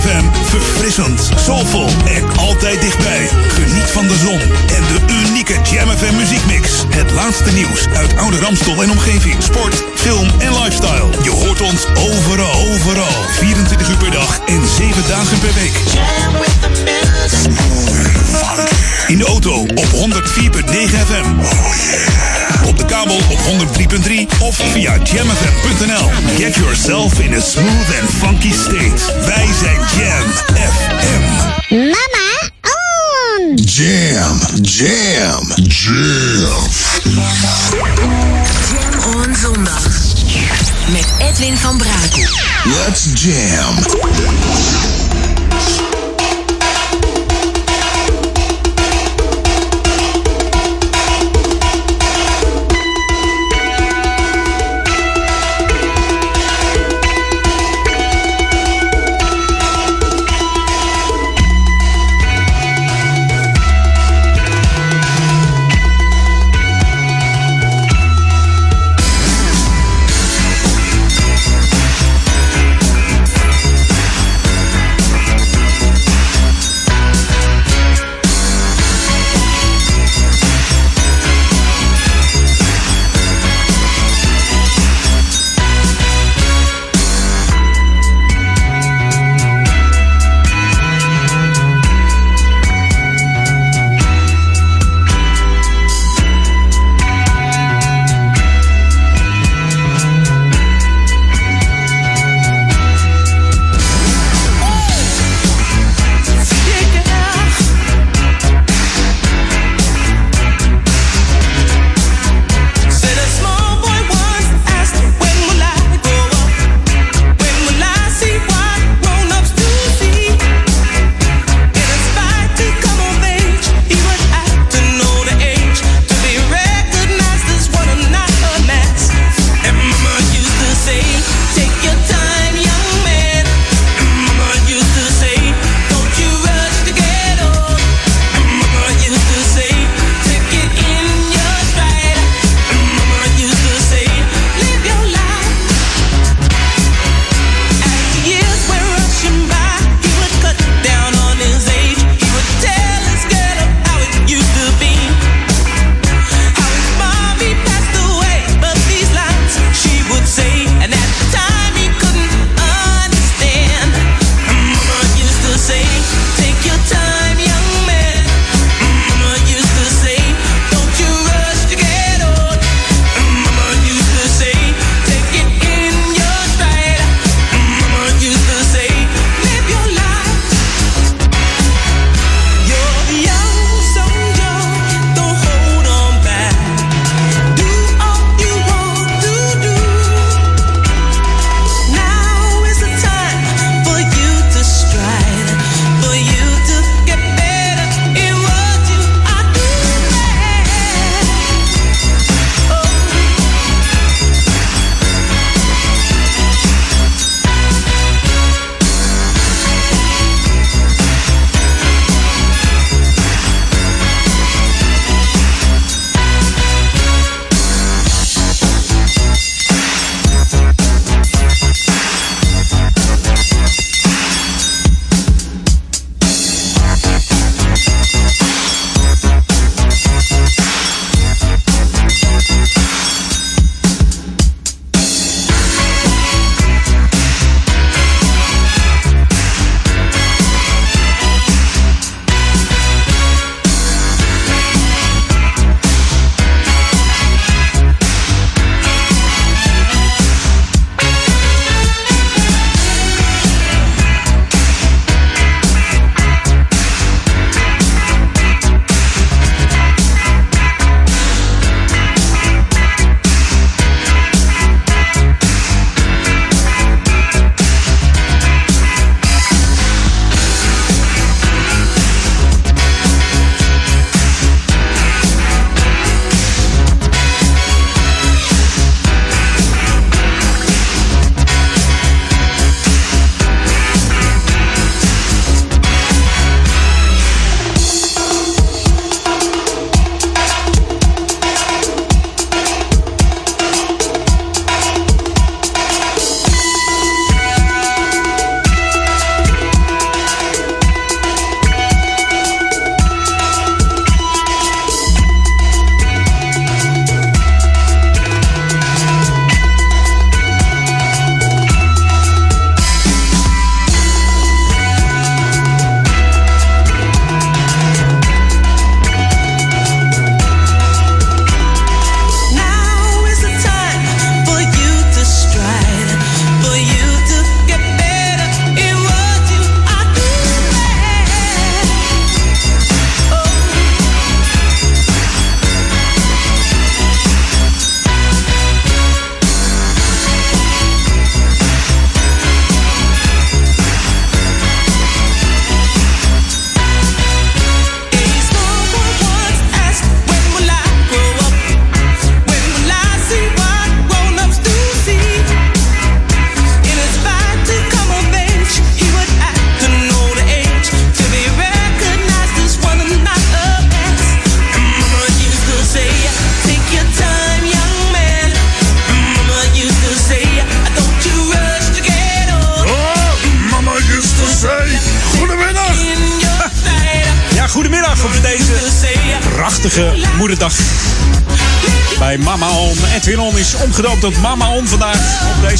FM. Verfrissend, soulvol en altijd dichtbij. Geniet van de zon en de unieke Jam FM muziekmix. Het laatste nieuws uit oude Ramstel en omgeving. Sport, film en lifestyle. Je hoort ons overal, overal. 24 uur per dag en 7 dagen per week. In de auto op 104.9 FM. Op de kabel op 103.3 of via jamfm.nl. Get yourself in a smooth and funky state. Wij zijn Jam FM. Mama, on! Jam, jam, jam. Jam on zondag. Met Edwin van Brakel. Let's jam.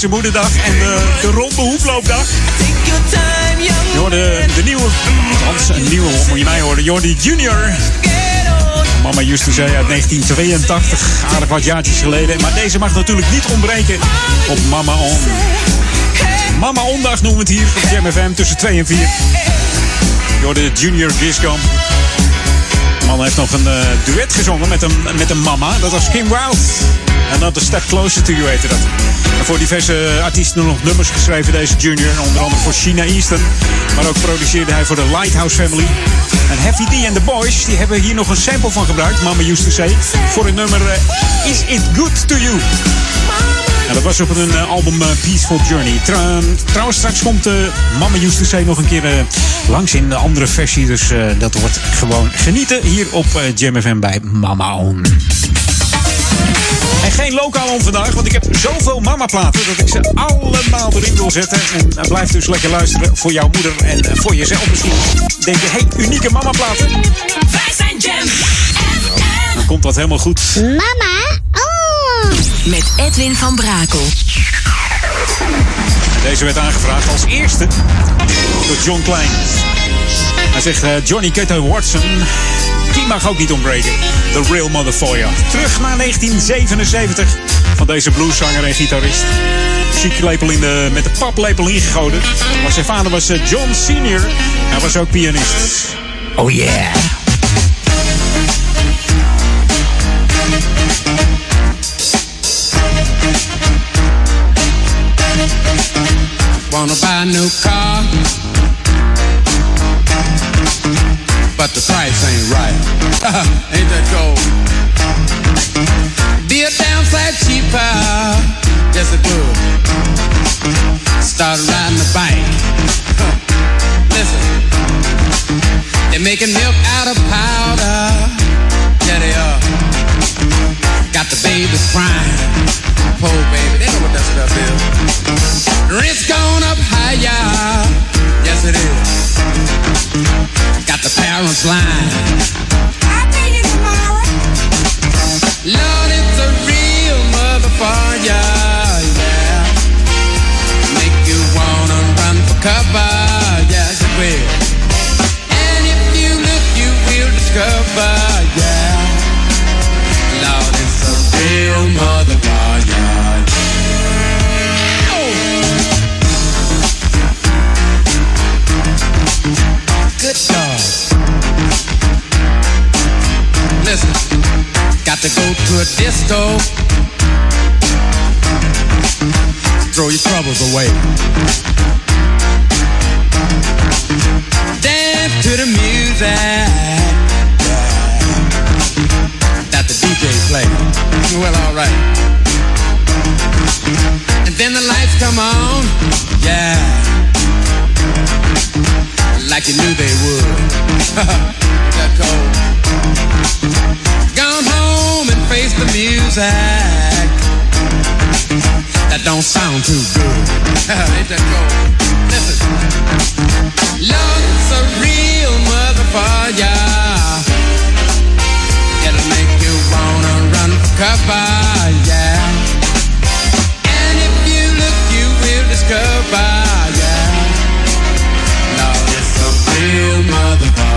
Deze moederdag en de, de ronde hoefloopdag. Je de nieuwe, althans een nieuwe moet je mij horen, Jordi Junior. Mama Used to Say uit 1982, aardig wat jaartjes geleden. Maar deze mag natuurlijk niet ontbreken op Mama On. Mama Ondag noemen we het hier op Jam FM tussen 2 en 4. Door de Junior Disco. De man heeft nog een uh, duet gezongen met een, met een mama. Dat was Kim Wilde. Another Step Closer to You heette dat. En voor diverse artiesten nog nummers geschreven, deze Junior. Onder andere voor China Easton. Maar ook produceerde hij voor de Lighthouse Family. En Heavy D en The Boys die hebben hier nog een sample van gebruikt. Mama used to say. Voor het nummer uh, Is It Good to You. Dat was op een uh, album uh, Peaceful Journey. Trouwens, straks komt Mama Used to Say nog een keer langs in de andere versie. Dus dat wordt gewoon genieten hier op Jam FM bij Mama On. En geen lokaal om vandaag, want ik heb zoveel mama-platen dat ik ze allemaal erin wil zetten. En blijf dus lekker luisteren voor jouw moeder en voor jezelf misschien. Denk je, hey, unieke mama-platen? Wij zijn Jam Dan komt dat helemaal goed. Mama, oh! Met Edwin van Brakel. Deze werd aangevraagd als eerste door John Klein. Hij zegt, uh, Johnny Keto Watson, die mag ook niet ontbreken. The Real Mother for you. Terug naar 1977 van deze blueszanger en gitarist. Muzieklepel in de, met de paplepel ingegoten. Maar zijn vader was uh, John Senior. Hij was ook pianist. Oh yeah. Wanna buy a new car, but the price ain't right. ain't that cold? Be a downside cheaper, yes it would. Start riding the bike. Listen, they're making milk out of powder. Yeah, they are. Got the babies crying. Poor baby, they know what that stuff is. Rent's gone up higher. Yes, it is. Got the parents lying. To go to a disco. Throw your troubles away. Dance to the music that the DJ play. Well, alright. And then the lights come on. Yeah like you knew they would. that. Music. That don't sound too good. Ain't that cold? Listen. It's a real mother for ya. It'll make you wanna run for cover, yeah. And if you look, you will discover, yeah Love is a real mother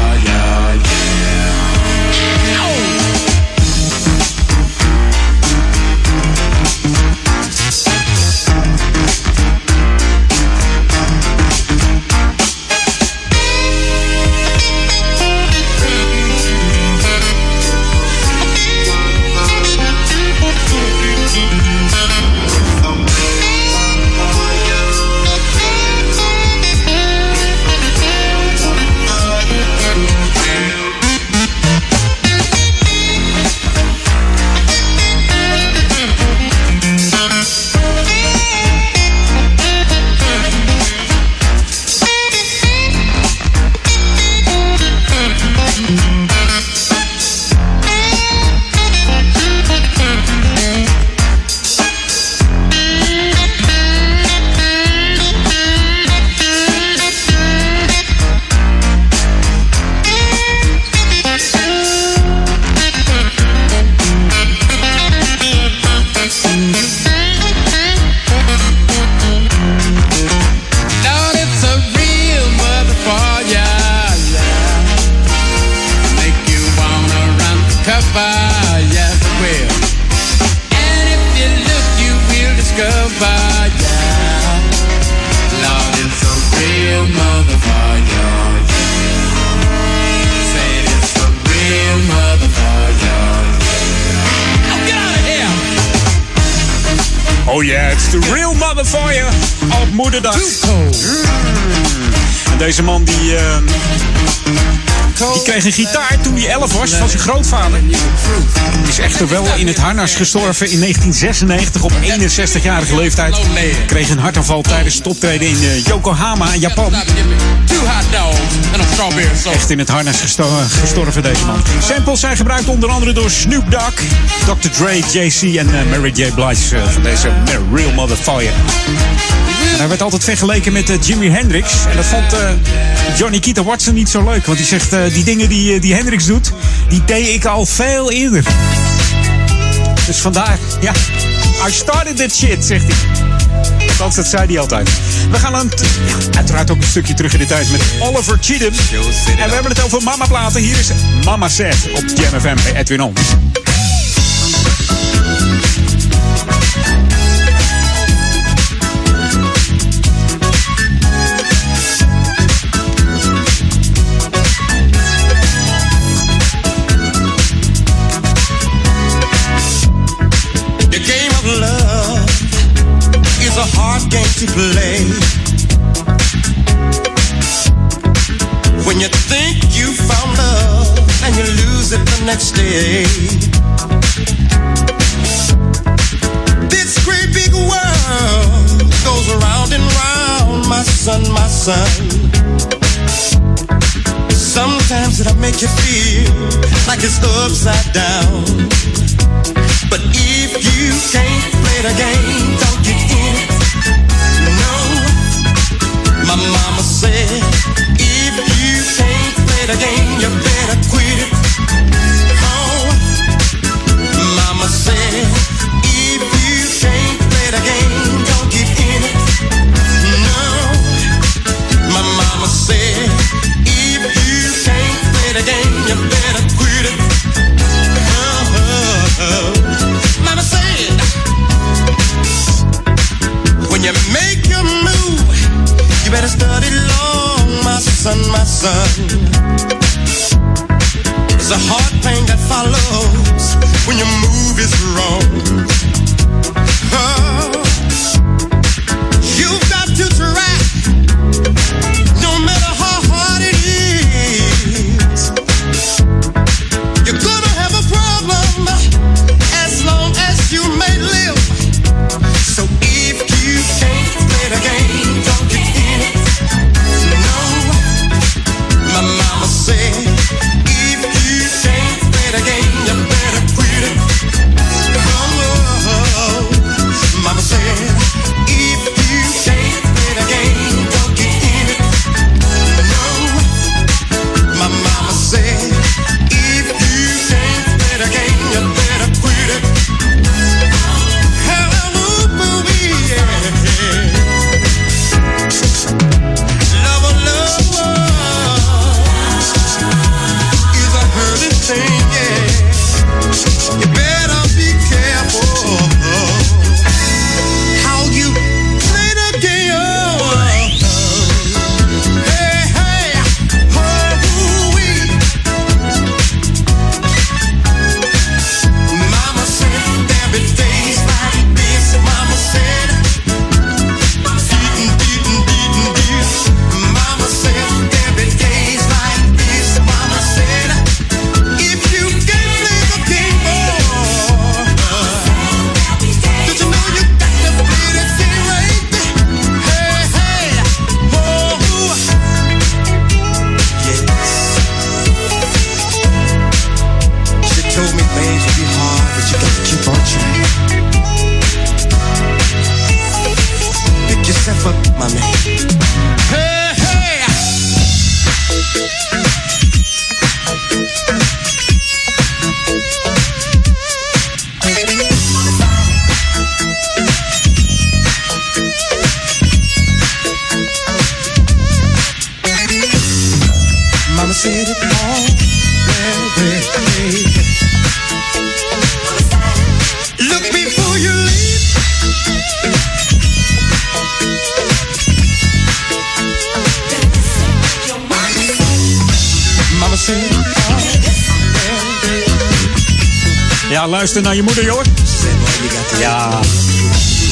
The Real Mother for you op moederdag. En deze man die, uh, die kreeg een gitaar toen hij 11 was van zijn grootvader. Is echter wel in het harnas gestorven in 1996 op 61-jarige leeftijd. Kreeg een hartaanval tijdens het optreden in uh, Yokohama, Japan. Echt in het harnas gestorven deze man. Samples zijn gebruikt onder andere door Snoop Dogg, Dr. Dre, JC en uh, Mary J. Blige van deze Real Mother Fire. En hij werd altijd vergeleken met uh, Jimi Hendrix. En dat vond uh, Johnny Keita Watson niet zo leuk. Want hij zegt, uh, die dingen die, die Hendrix doet, die deed ik al veel eerder. Dus vandaar, ja, I started that shit, zegt hij. Althans, dat zei hij altijd. We gaan een, ja, uiteraard ook een stukje terug in de tijd met Oliver Cheatham. En we hebben het over mama platen. Hier is Mama Set op Jam FM bij Edwin On. Hard game to play. When you think you found love and you lose it the next day. This great big world goes around and round, my son, my son. Sometimes it'll make you feel like it's upside down. But if you can't play the game, don't get in it. Mama said, if you can't play the game, you better quit it. Oh, mama said, if you can't play the game, better study long, my son, my son. It's a hard pain that follows when your move is wrong. Oh, you've got to try, no matter Naar je moeder, joh. Ja.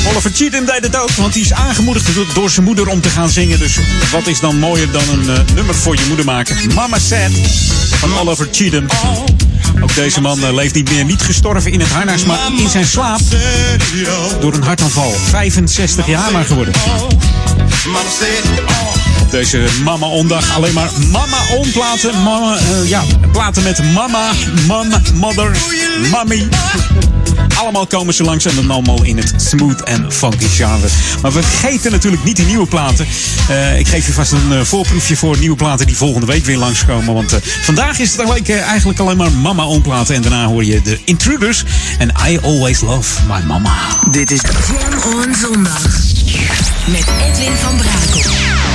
Oliver Cheatham deed het ook, want hij is aangemoedigd door zijn moeder om te gaan zingen. Dus wat is dan mooier dan een uh, nummer voor je moeder maken? Mama Said van Oliver Cheatham. Ook deze man uh, leeft niet meer, niet gestorven in het harnas, maar in zijn slaap door een hartaanval. 65 jaar maar geworden. Op deze Mama Ondag alleen maar Mama On platen. Mama, uh, ja, platen met mama, mom, mother, mommy. Allemaal komen ze langs en dan allemaal in het smooth en funky genre. Maar we vergeten natuurlijk niet die nieuwe platen. Uh, ik geef je vast een uh, voorproefje voor nieuwe platen die volgende week weer langskomen. Want vandaag is het eigenlijk, eigenlijk alleen maar Mama On platen. En daarna hoor je de Intruders en I Always Love My Mama. Dit is Jam on Zondag met Edwin van Brakel.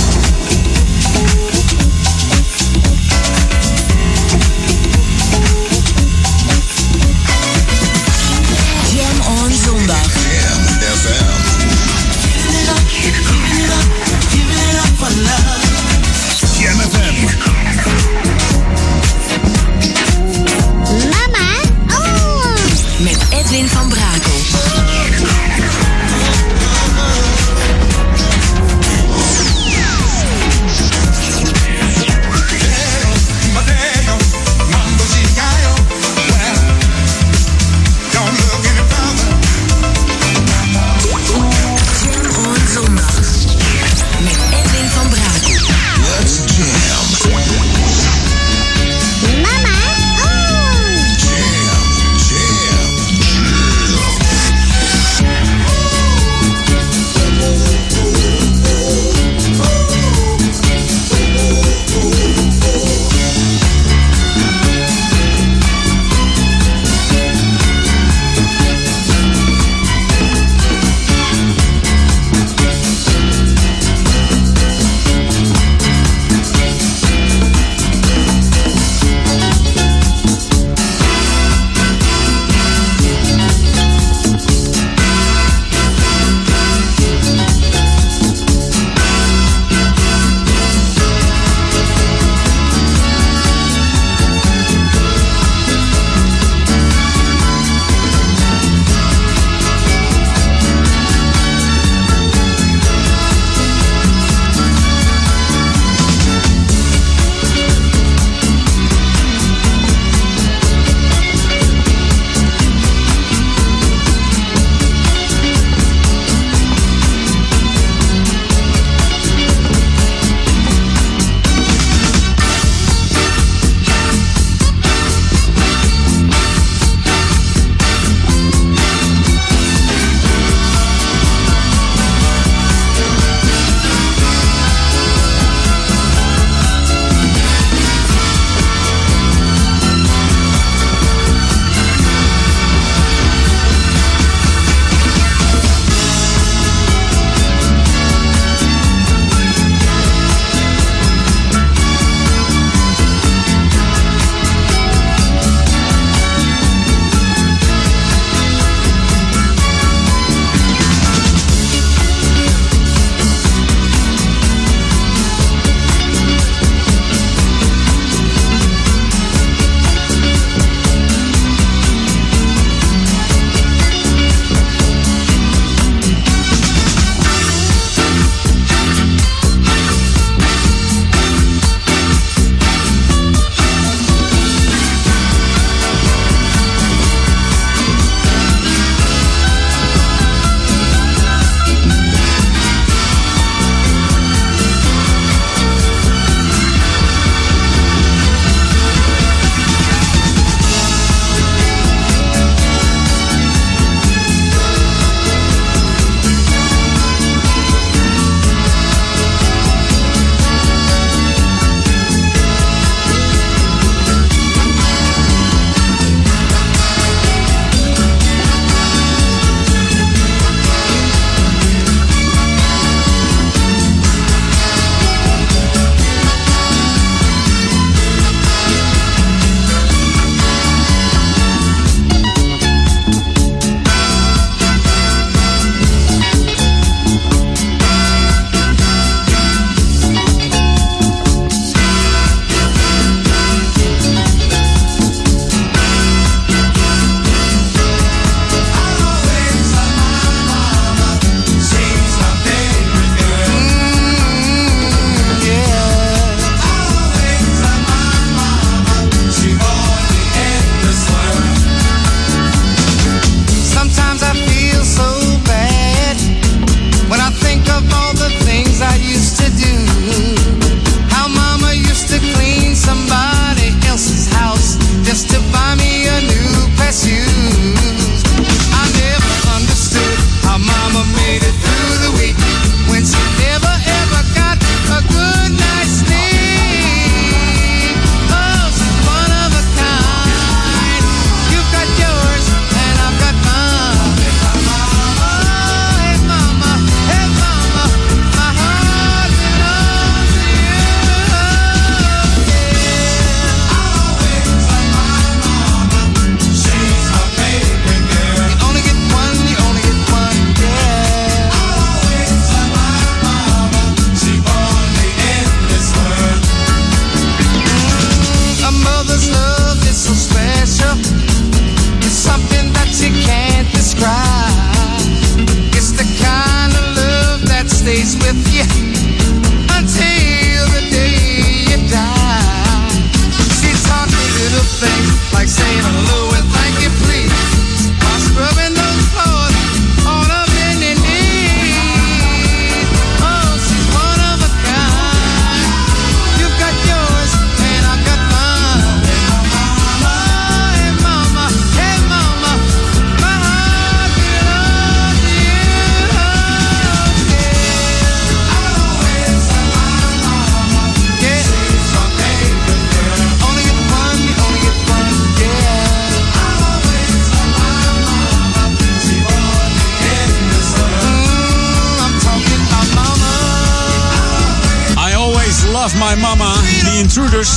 My Mama, The Intruders.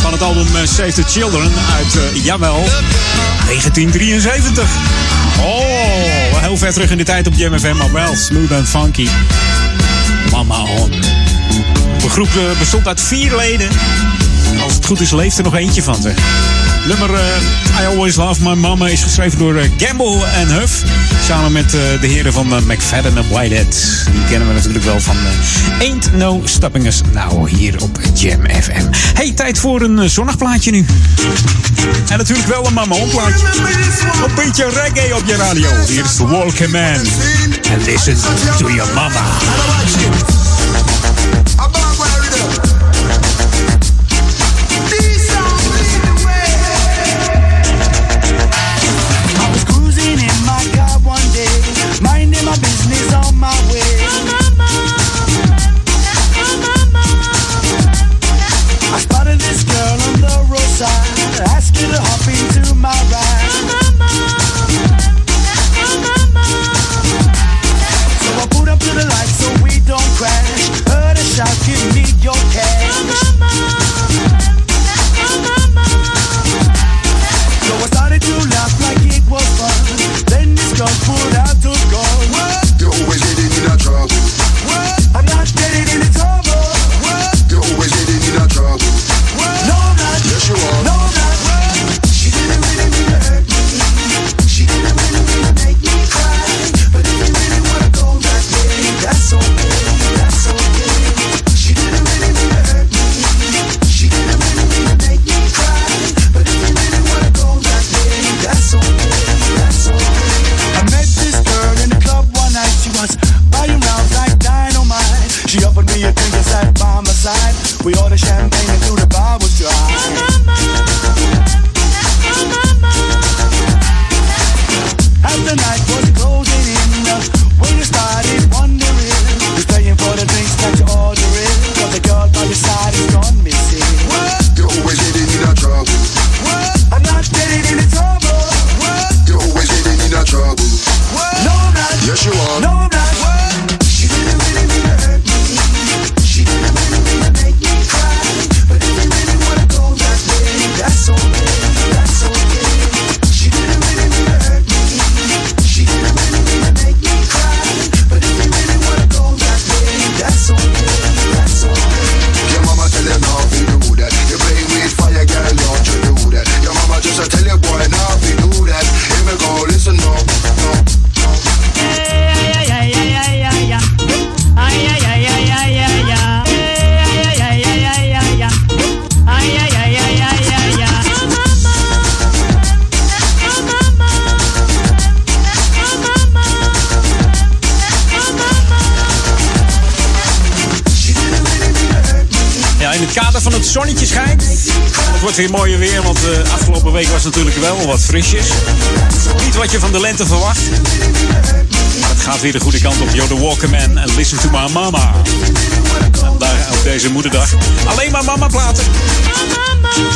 Van het album eh, Save the Children uit, eh, jawel, 1973. Oh, heel ver terug in de tijd op Jam FM, maar wel smooth and funky. Mama On. De groep eh, bestond uit vier leden. Als het goed is, leeft er nog eentje van, zeg. Nummer eh, I Always Love My Mama is geschreven door eh, Gamble en Huff. Samen met eh, de heren van McFadden en Whitehead. Die kennen we natuurlijk wel van Ain't No Stopping Us Now hier op Jam FM. Hey, tijd voor een zonnig plaatje nu. En natuurlijk wel een mama plaatje. Een beetje reggae op je radio. Hier is Walker Man. And listen to your mama. Het gaat weer de goede kant op. Yo, the Walkerman en Listen to My Mama. En daar op deze moederdag. Alleen maar mama platen.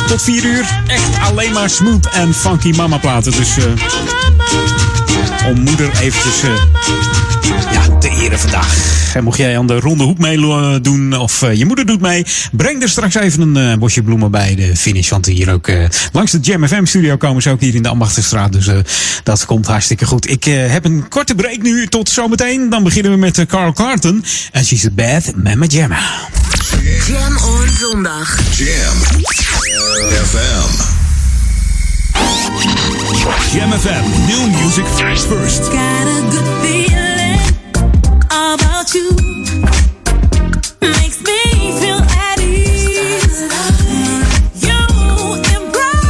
Tot 4 uur. Echt alleen maar smooth en funky mama platen. Dus eh, om moeder eventjes eh, ja, te eren vandaag. En mocht jij aan de ronde hoek mee eh, doen of eh, je moeder doet mee, breng er straks even een bosje bloemen bij de finish. Want hier ook eh, langs de Jam FM studio komen ze ook hier in de Ambachterstraat. Dus eh, dat komt hartstikke goed. Ik eh, heb een korte break nu. Tot zometeen. Dan beginnen we met Carl Carton. En She's a Bad Mama Jamma. Jam on zondag. Jam. FM. Jam FM, new music first. Got a good feeling about you. Makes me feel at ease. You. You're looking for.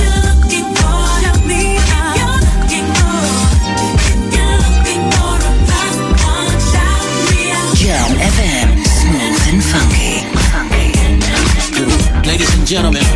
You're looking for. You're looking for plus one. Smooth and funky. Ladies and gentlemen.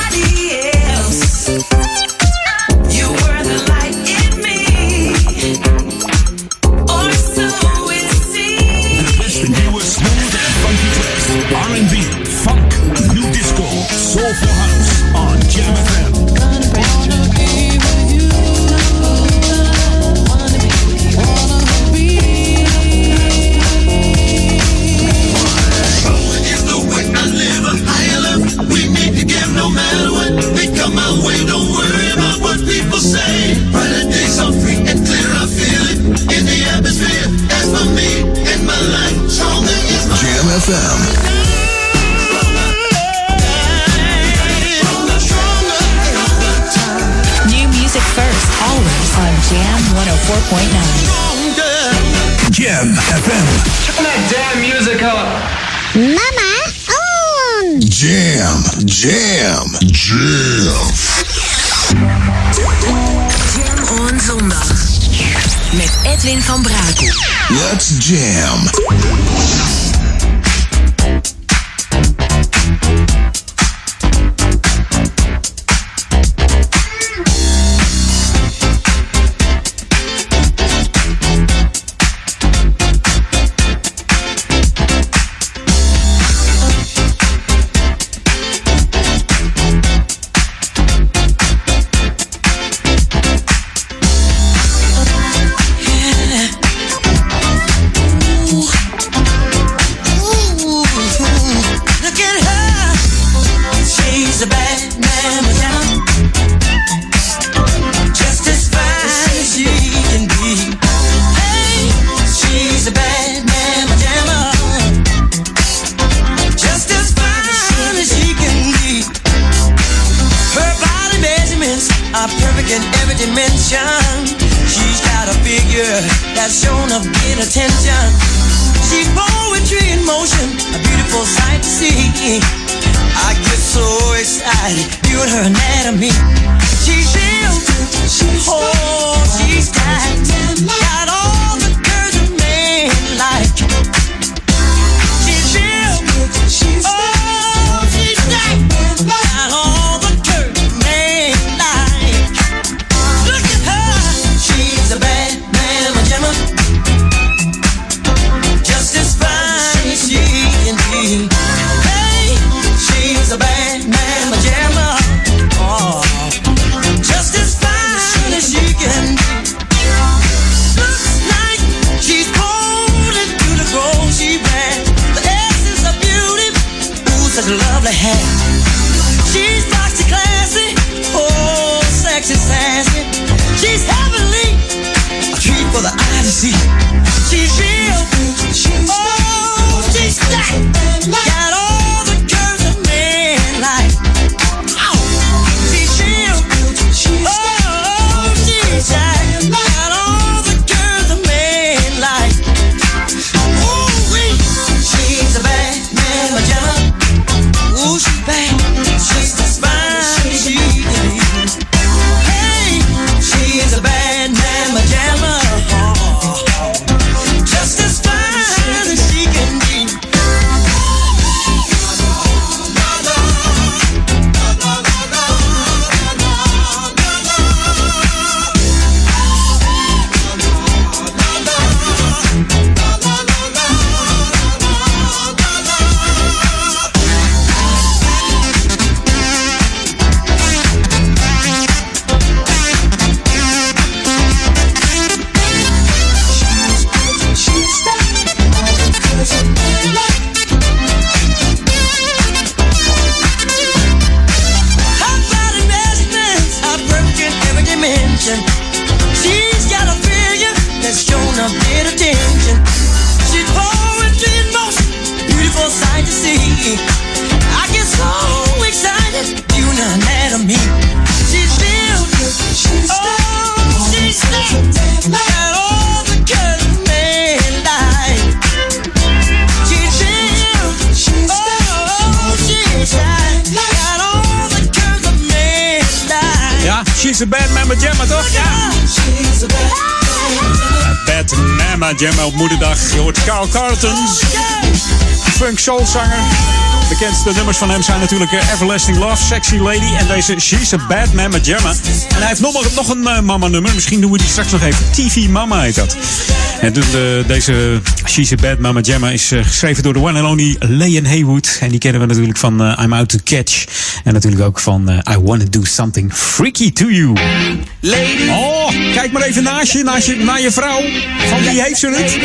FM. first, always on Jam 104.9. Jam FM. Turn that damn music up. Mama on. Jam, jam, jam. Jam on zondag. Met Edwin van Brakel. Let's jam. Funk soul zanger. Bekendste nummers van hem zijn natuurlijk eh, Everlasting Love, Sexy Lady en deze She's a Bad Mama Jamma. En hij heeft nog, nog een eh, mama nummer. Misschien doen we die straks nog even. TV Mama heet dat. En eh, deze She's a Bad Mama Jamma is eh, geschreven door de one and only Leon Haywood. En die kennen we natuurlijk van I'm Out to Catch. En natuurlijk ook van eh, I Wanna Do Something Freaky to You. Oh, kijk maar even naast je, naast je, naar je vrouw. Van wie heeft ze het?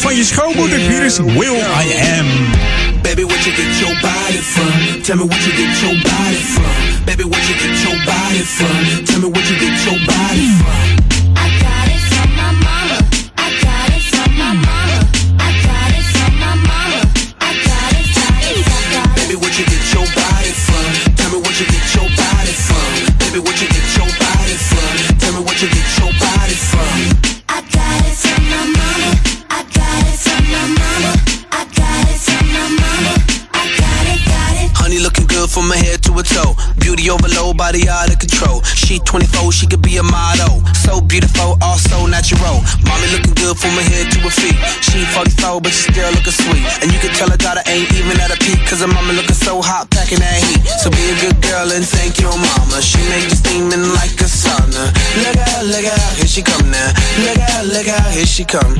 Van je schoonmoeder. Hier is Will I Am. Baby, what you get your body from? Tell me what you get your body from. Baby, what you get your body from? Tell me what you get your body from. She 24, she could be a model. So beautiful, also natural. Mommy looking good from her head to her feet. She 44, but she still looking sweet. And you can tell her daughter ain't even at a peak. Cause her mama looking so hot, packing that heat. So be a good girl and thank your mama. She make you steaming like a sauna. Look out, look out, here she come now. Look out, look out, here she come.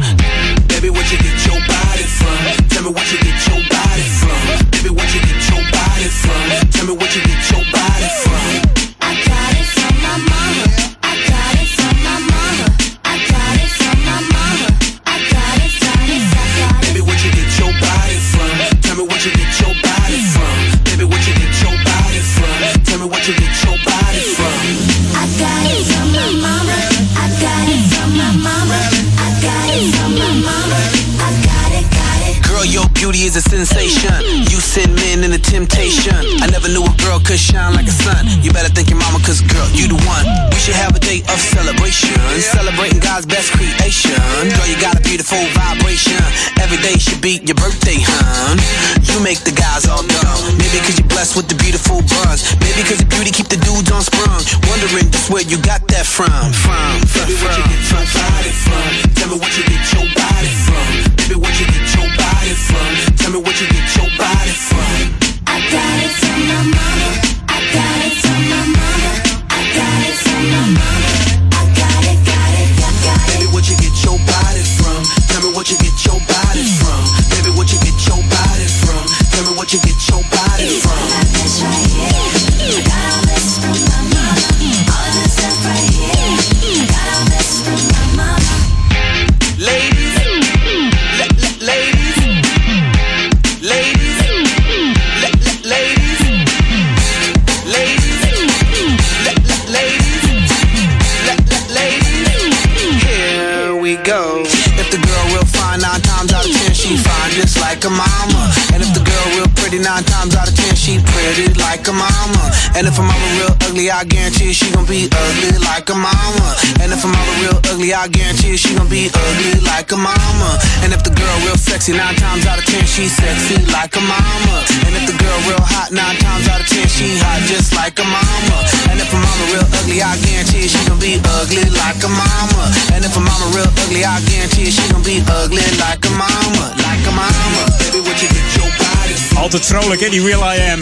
Like a mama. And if the girl real sexy, nine times out of ten she sexy like a mama. And if the girl real hot, nine times out of ten she hot just like a mama. And if a mama real ugly, I guarantee she gon' be ugly like a mama. And if a mama real ugly, I guarantee she gon' be ugly like a mama, like a mama. Baby, what you get your body? Altijd vrolijk, hè, die Will I Am.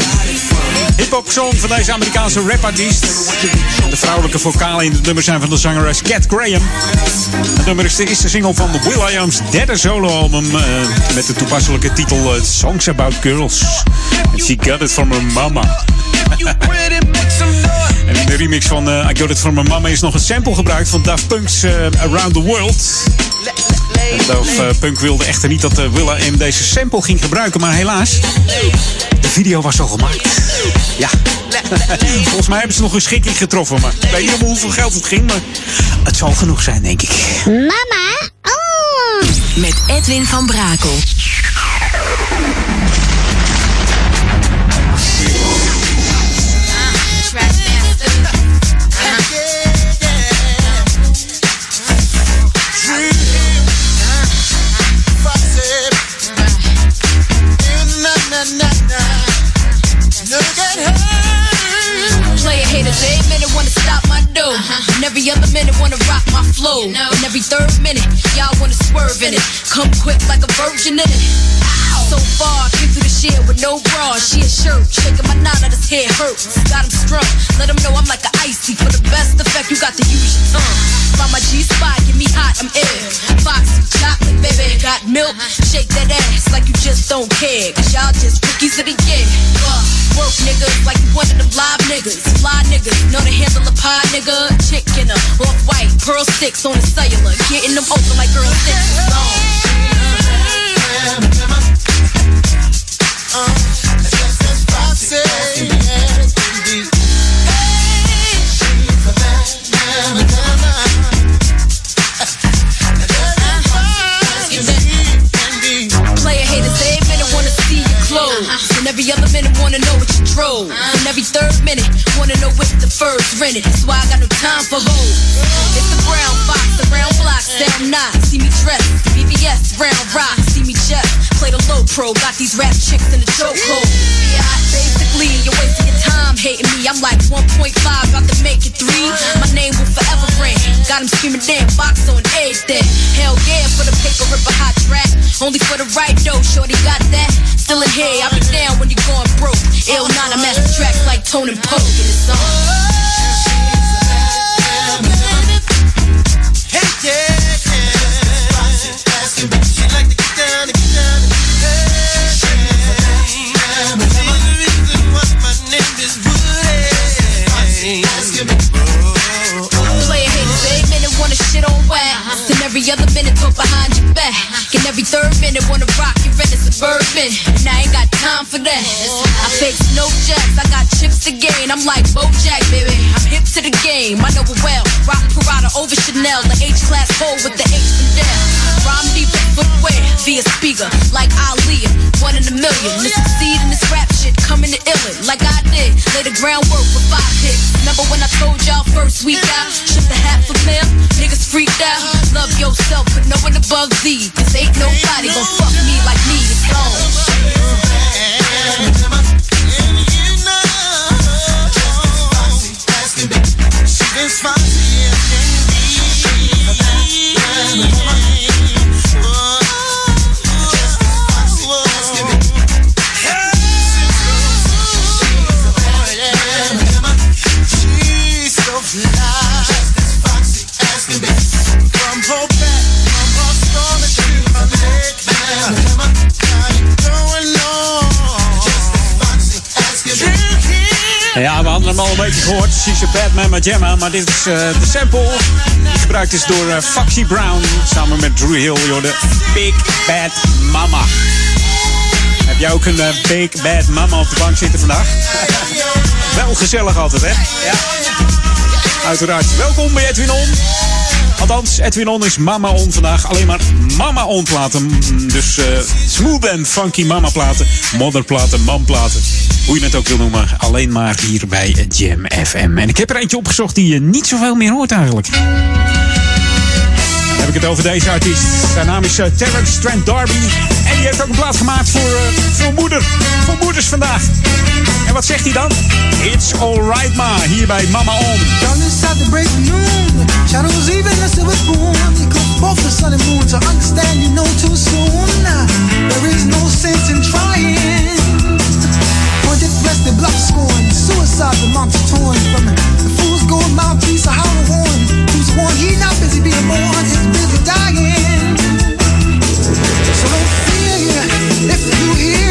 Hip-hop song van deze Amerikaanse rapartiest. De vrouwelijke vocalen in het nummer zijn van de zangeres Cat Graham. Het nummer is de eerste single van de Will I Am's derde soloalbum. eh met de toepasselijke titel eh, Songs About Girls. And she got it from her mama. En in de remix van eh, I Got It From My Mama is nog een sample gebruikt van Daft Punk's Around The World. Daft Punk wilde echter niet dat uh, Willa M deze sample ging gebruiken, maar helaas, video was al gemaakt. Ja, volgens mij hebben ze nog een schikking getroffen, maar ik weet niet om hoeveel geld het ging, maar het zal genoeg zijn, denk ik. Mama, oh! Met Edwin van Brakel. Head. Got him strung, let him know I'm like a icy. For the best effect, you got to use your tongue. Find my G spot, get me hot, I'm ill. Foxy, chocolate, baby, got milk. Shake that ass like you just don't care. Cause y'all just rookies of the year. Uh, work niggas like you one of them live niggas. Fly niggas, know to handle a pie nigga. Chick in a off white, pearl sticks on the cellular. Getting them open like girl six. Player every third minute. Wanna know if fur's rented. That's why I got no time for hoes. It's the brown fox, the brown block, sound not. See me dressed, BBS, round rock, see me just play the low pro. Got these rap chicks in the chokehold. Yeah, basically, you're wasting your time hating me. I'm like 1.5, about to make it three. My name will forever ring. Got him screaming damn box on everything. Hell yeah, for the paper, rip a hot track. Only for the right though, shorty got that. Still in here, I'll be down when you're going broke. Ill 9, I master tracks like Tone and Poke in the song. Every minute wanna shit on wax. And every other minute talk behind your back. And every third minute wanna rock your red and suburban. And I ain't got time for that. I fake no jacks, I got chips to gain. I'm like Bojack, baby. I'm hip to the game, I know it well. Rock Prada over Chanel, the H class hole with the H down. Rhyme deep footwear via speaker, like Ali, one in a million. To succeed in this rap shit, coming to illit like I did. Lay the groundwork for five hits. Remember when I told y'all first week out, ship the hat for them? Niggas freaked out. Love yourself, but no one above thee. Cause ain't nobody gon' fuck me like me. It's on. Fancy as can hem al een beetje gehoord. She's a Batman met Gemma. Maar dit is eh, de sample die gebruikt is door eh, Foxy Brown. Samen met Drew Hill. Joh, de Big Bad Mama. Heb jij ook een eh, Big Bad Mama op de bank zitten vandaag? Wel gezellig altijd, hè? Ja. Uiteraard. Welkom bij Edwin On. Althans, Edwin On is Mama On vandaag. Alleen maar Mama On platen. Dus eh, smooth en funky mama platen. Mother platen, mam platen. Hoe je het ook wil noemen. Alleen maar hier bij Jam FM. En ik heb er eentje opgezocht die je niet zoveel meer hoort eigenlijk. Dan heb ik het over deze artiest. Zijn naam is eh, Terrence Trent Darby. En die heeft ook een plaat gemaakt voor, eh, voor moeder. Voor moeders vandaag. En wat zegt hij dan? It's alright ma. Hier bij Mama On. The noon. Shadows even both the sun and moon to understand you too soon. There is no sense in trying. Pointed blessed and block scorn. Suicide the monks torn from the fool's gold mouthpiece. A hollow horn. Who's one? He not busy being born. He's busy dying. So don't fear if you hear.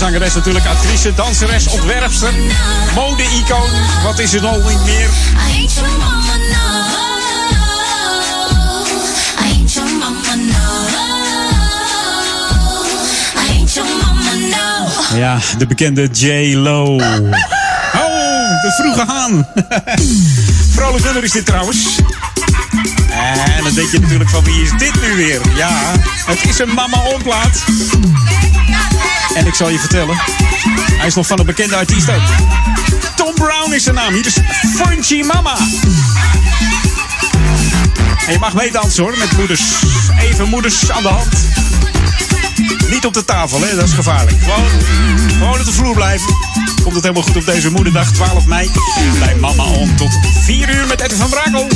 zangeres natuurlijk, actrice, danseres, ontwerpster, mode-icoon. Wat is het al nou niet meer? Ja, de bekende J-Lo. Oh, de vroege haan. Vrolijk nummer is dit trouwens. En dan denk je natuurlijk van wie is dit nu weer? Ja, het is een mama-onplaat. En ik zal je vertellen, hij is nog van een bekende artiest ook. Tom Brown is zijn naam. Hier is Frenchy Mama. En je mag meedansen hoor, met moeders. Even moeders aan de hand. Niet op de tafel, hè? dat is gevaarlijk. Gewoon, gewoon op de vloer blijven. Komt het helemaal goed op deze moederdag, 12 mei. Bij Mama om tot 4 uur met Edwin van Brakel.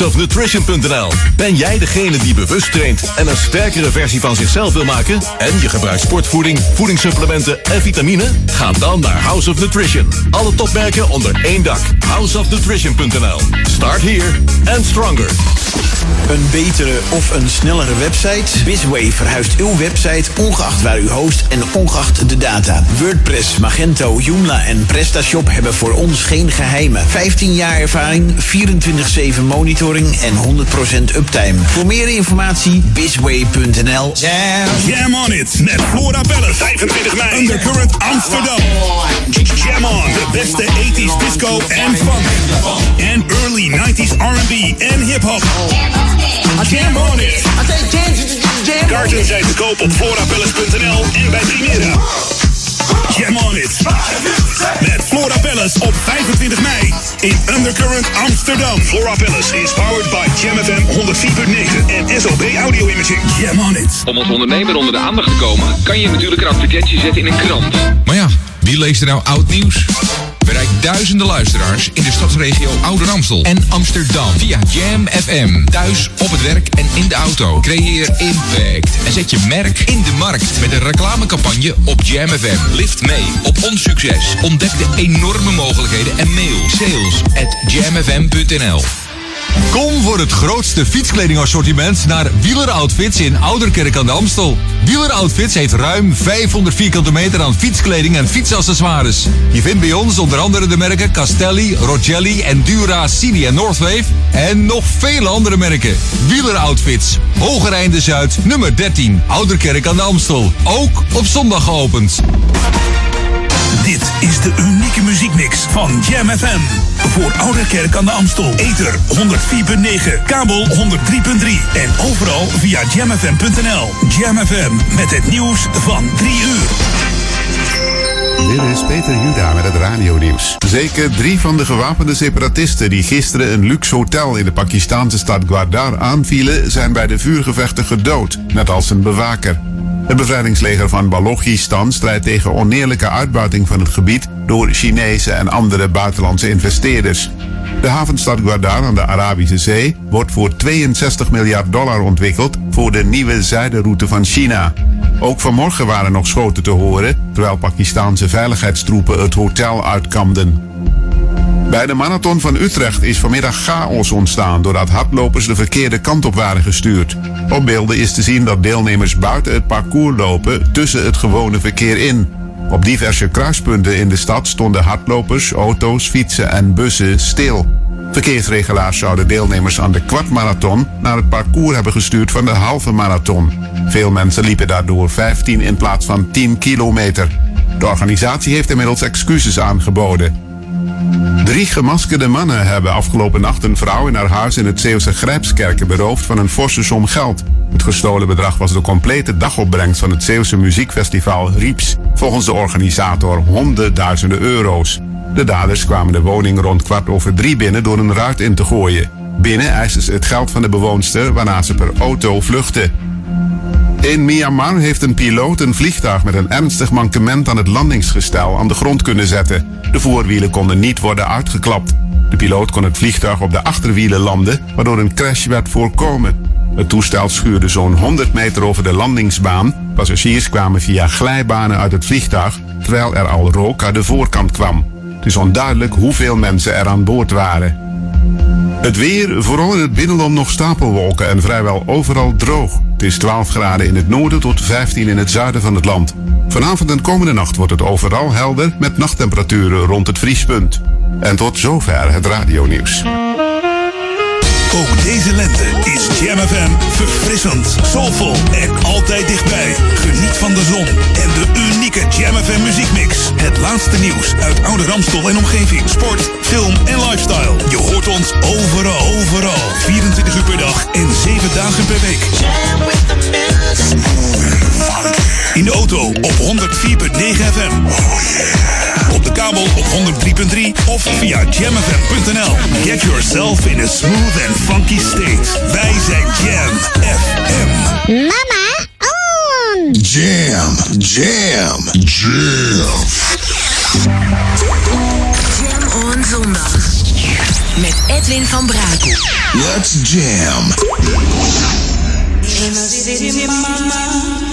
houseofnutrition.nl. Ben jij degene die bewust traint en een sterkere versie van zichzelf wil maken? En je gebruikt sportvoeding, voedingssupplementen en vitamine? Ga dan naar House of Nutrition. Alle topmerken onder één dak. houseofnutrition.nl. Start here and stronger. Een betere of een snellere website? Bisway verhuist uw website ongeacht waar u host en ongeacht de data. WordPress, Magento, Joomla en PrestaShop hebben voor ons geen geheimen. 15 jaar ervaring, 24-7 monitoring en 100% uptime. Voor meer informatie bisway.nl. Jam on it met Flora Palace. 25 mei. Undercurrent Amsterdam. Jam on. De beste 80s disco en funk. En early 90s R&B en hip-hop. Jam on it. Kaarten zijn te koop op florapalace.nl en bij Primera. Jam on it. Met Flora Palace op 25 mei in Undercurrent Amsterdam. Flora Palace is powered by Jam FM 104.9 en SOB Audio Imaging. Jam on it. Om als ondernemer onder de aandacht te komen, kan je natuurlijk een advertentie zetten in een krant. Maar ja, wie leest er nou oud nieuws? Bereik duizenden luisteraars in de stadsregio Ouder Amstel en Amsterdam via Jam FM. Thuis, op het werk en in de auto. Creëer impact en zet je merk in de markt met een reclamecampagne op Jam FM. Lift mee op ons succes. Ontdek de enorme mogelijkheden en mail sales at jamfm.nl. Kom voor het grootste fietskledingassortiment naar Wieler Outfits in Ouderkerk aan de Amstel. Wieler Outfits heeft ruim 500 vierkante meter aan fietskleding en fietsaccessoires. Je vindt bij ons onder andere de merken Castelli, Rogelli, Endura, Cini en Northwave. En nog vele andere merken. Wieler Outfits, Hogereinde Zuid, nummer 13, Ouderkerk aan de Amstel. Ook op zondag geopend. Dit is de unieke muziekmix van Jam FM. Voor Ouderkerk aan de Amstel. Ether 104.9, kabel 103.3 en overal via jamfm.nl. Jam FM met het nieuws van 3 uur. Dit is Peter Juda met het radio-nieuws. Zeker drie van de gewapende separatisten die gisteren een luxe hotel in de Pakistanse stad Gwardar aanvielen, zijn bij de vuurgevechten gedood, net als een bewaker. Het bevrijdingsleger van Balochistan strijdt tegen oneerlijke uitbuiting van het gebied door Chinese en andere buitenlandse investeerders. De havenstad Guadar aan de Arabische Zee wordt voor 62 miljard dollar ontwikkeld voor de nieuwe zijderoute van China. Ook vanmorgen waren nog schoten te horen, terwijl Pakistanse veiligheidstroepen het hotel uitkamden. Bij de marathon van Utrecht is vanmiddag chaos ontstaan doordat hardlopers de verkeerde kant op waren gestuurd. Op beelden is te zien dat deelnemers buiten het parcours lopen tussen het gewone verkeer in. Op diverse kruispunten in de stad stonden hardlopers, auto's, fietsen en bussen stil. Verkeersregelaars zouden deelnemers aan de kwartmarathon naar het parcours hebben gestuurd van de halve marathon. Veel mensen liepen daardoor 15 in plaats van 10 kilometer. De organisatie heeft inmiddels excuses aangeboden. Drie gemaskerde mannen hebben afgelopen nacht een vrouw in haar huis in het Zeeuwse Grijpskerken beroofd van een forse som geld. Het gestolen bedrag was de complete dagopbrengst van het Zeeuwse muziekfestival Rieps. Volgens de organisator honderdduizenden euro's. De daders kwamen de woning rond kwart over drie binnen door een ruit in te gooien. Binnen eisten ze het geld van de bewoonster waarna ze per auto vluchtten. In Myanmar heeft een piloot een vliegtuig met een ernstig mankement aan het landingsgestel aan de grond kunnen zetten. De voorwielen konden niet worden uitgeklapt. De piloot kon het vliegtuig op de achterwielen landen, waardoor een crash werd voorkomen. Het toestel schuurde zo'n 100 meter over de landingsbaan. Passagiers kwamen via glijbanen uit het vliegtuig, terwijl er al rook uit de voorkant kwam. Het is onduidelijk hoeveel mensen er aan boord waren. Het weer, vooral in het binnenland nog stapelwolken en vrijwel overal droog. Het is 12 graden in het noorden tot 15 in het zuiden van het land. Vanavond en komende nacht wordt het overal helder met nachttemperaturen rond het vriespunt. En tot zover het radionieuws. Ook deze lente is Jam FM verfrissend, soulvol en altijd dichtbij. Geniet van de zon en de unieke Jam FM muziekmix. Het laatste nieuws uit oude Ramstel en omgeving. Sport, film en lifestyle. Je hoort ons overal, overal. 24 uur per dag en 7 dagen per week. In de auto op 104.9 FM. Op de kabel op 103.3 of via jamfm.nl. Get yourself in a smooth and funky state. Wij zijn Jam FM. Mama, on! Jam, jam, jam zondag. Met Edwin van Brakel. Let's jam. In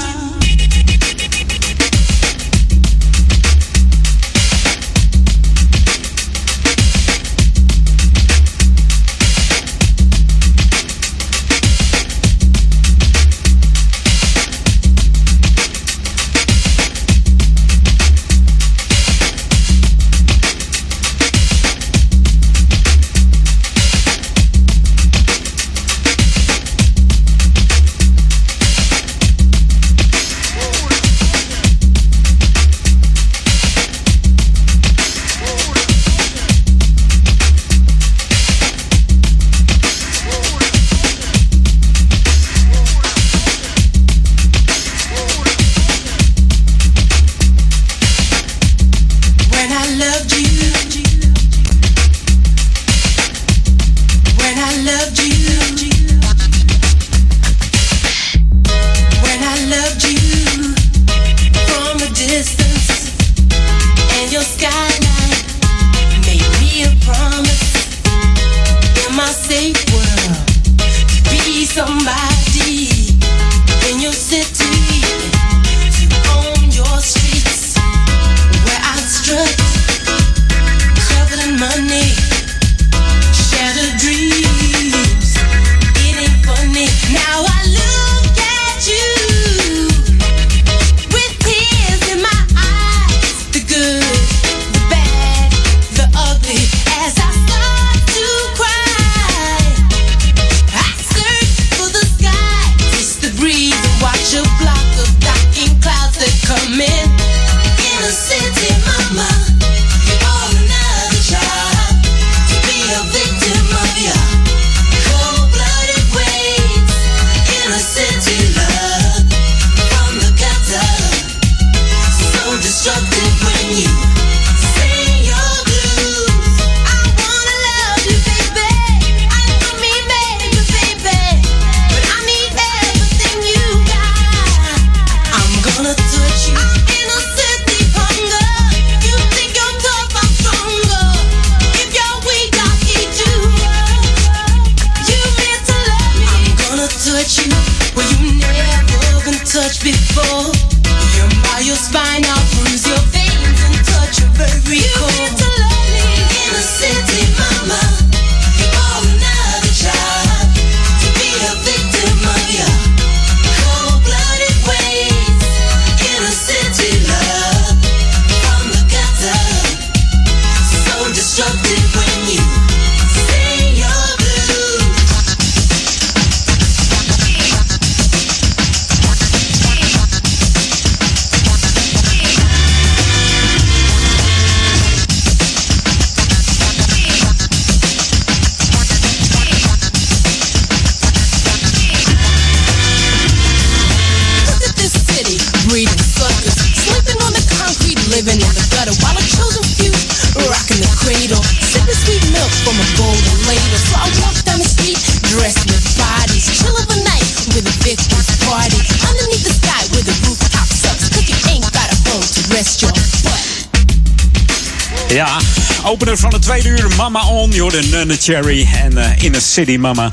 Je Cherry en uh, Inner City Mama.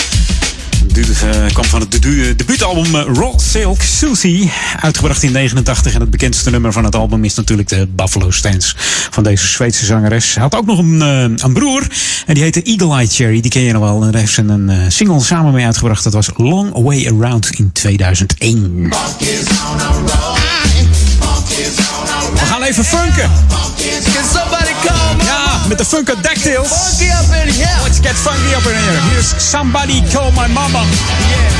Dit eh, kwam van het debu eh, debuutalbum Raw Silk Susie. Uitgebracht in 89. En het bekendste nummer van het album is natuurlijk de Buffalo Stance van deze Zweedse zangeres. Had ook nog een, broer. En die heette Eagle Eye Cherry. Die ken je nog wel. En daar heeft ze een single samen mee uitgebracht. Dat was Long Way Around in 2001. We gaan even funken met de Funka Dactyls. Funky up in here. Oh, let's get funky up in here. Here's Somebody Call My Mama.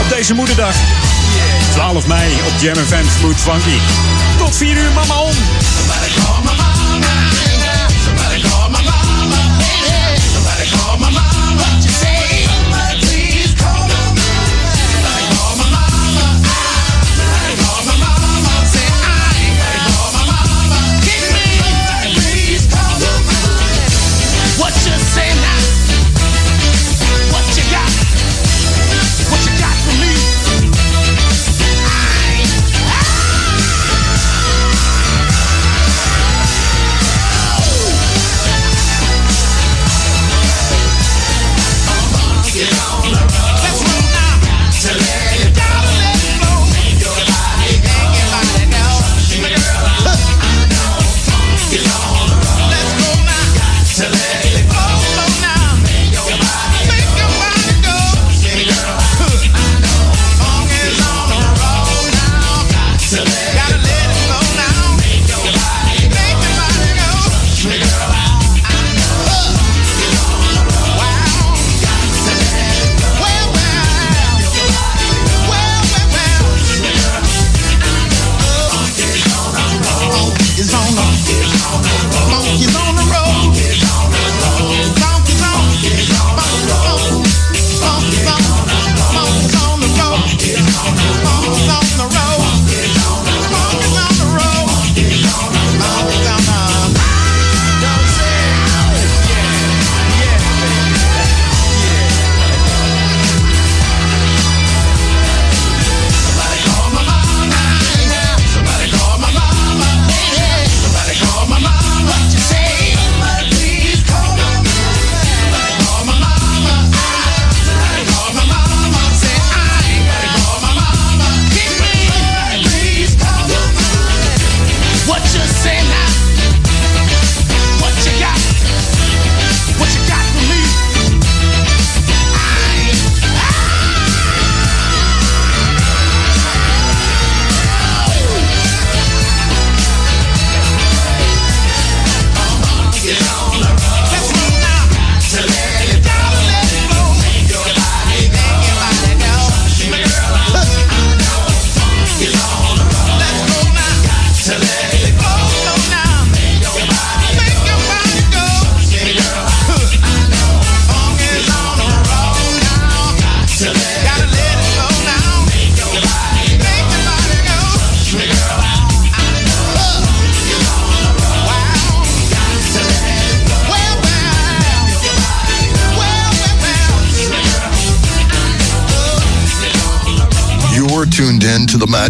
Op deze moederdag. 12 mei op Jam FM Smooth Funky. Tot 4 uur, mama om.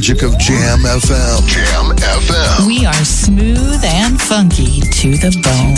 Magic of Jam FM. Jam FM. We are smooth and funky to the bone.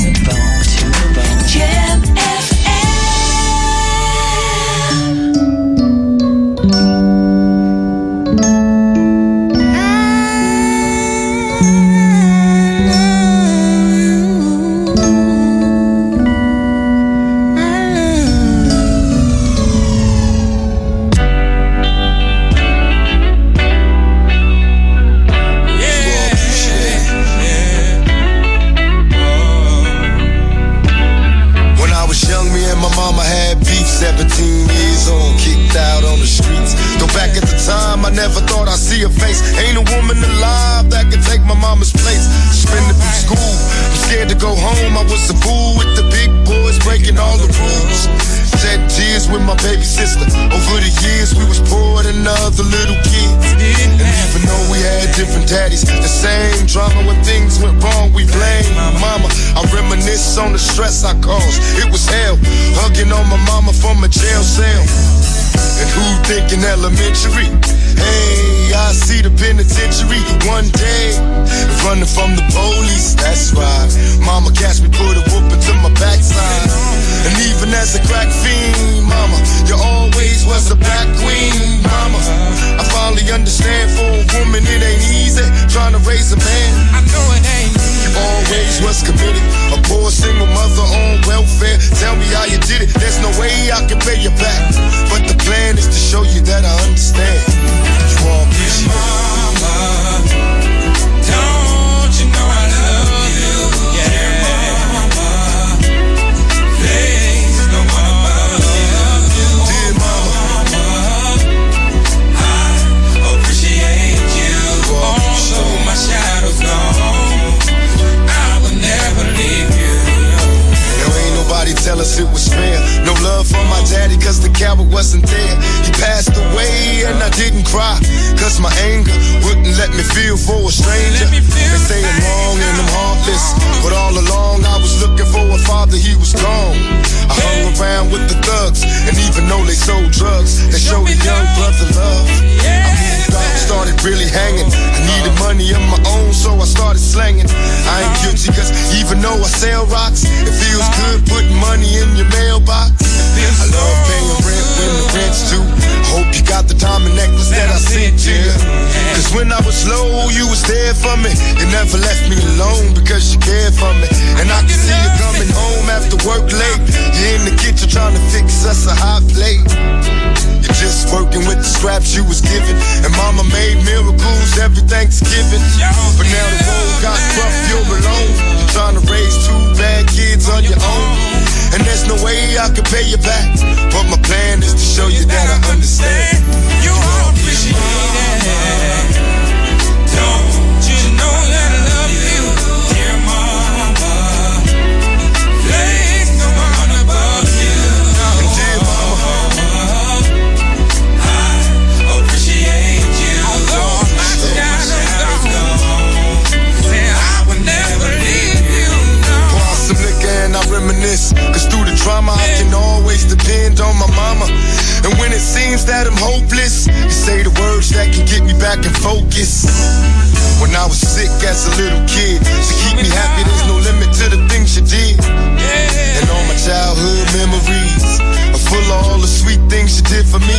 Miracles every Thanksgiving. But now the road got rough, you're alone. Trying to raise two bad kids on your own. And there's no way I can pay you back. But my plan is to show you that I understand. Seems that I'm hopeless, you say the words that can get me back in focus. When I was sick as a little kid, to keep me happy, there's no limit to the things you did. And all my childhood memories are full of all the sweet things you did for me.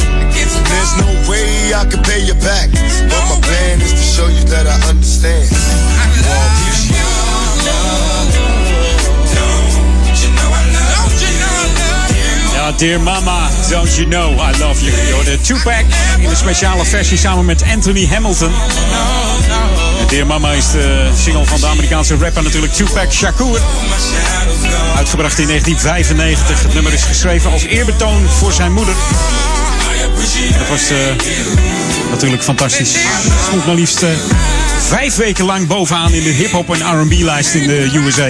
There's no way I can pay you back. But my plan is to show you that I understand. You Dear Mama, Don't You Know I Love You. Je hoorde Tupac in een speciale versie samen met Anthony Hamilton. Dear Mama is de single van de Amerikaanse rapper natuurlijk Tupac Shakur. Uitgebracht in 1995. Het nummer is geschreven als eerbetoon voor zijn moeder. Dat was eh, natuurlijk fantastisch. Stond maar liefst eh, vijf weken lang bovenaan in de hip-hop en RB-lijst in de USA.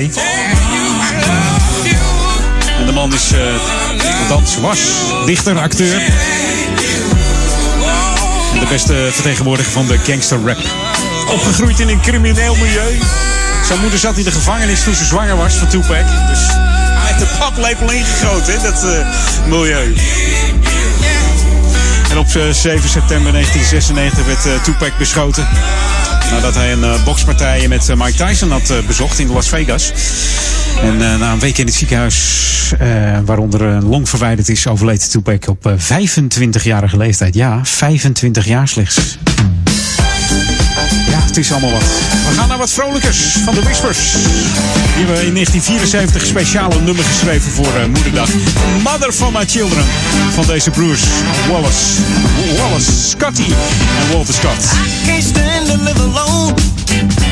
En de man is, uh, althans was, dichter, acteur. En de beste vertegenwoordiger van de gangster rap. Opgegroeid in een crimineel milieu. Zijn moeder zat in de gevangenis toen ze zwanger was van Tupac. Dus hij heeft de paplepel ingegoten, hè, dat milieu. En op 7 september 1996 werd uh, Tupac beschoten. Nadat hij een uh, bokspartij met Mike Tyson had bezocht in Las Vegas. En na een week in het ziekenhuis, waaronder een long verwijderd is, overleed Tupac op 25-jarige leeftijd. Ja, 25 jaar slechts. Ja, het is allemaal wat. We gaan naar wat vrolijkers van de Whispers. Die hebben in 1974 speciale nummer geschreven voor uh, Moederdag. Mother for My Children. Van deze broers Wallace, Wallace, Scotty en Walter Scott. I can't stand to live alone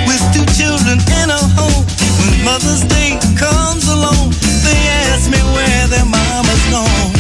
with two children in a home. When Mother's Day comes along, they ask me where their mama's gone.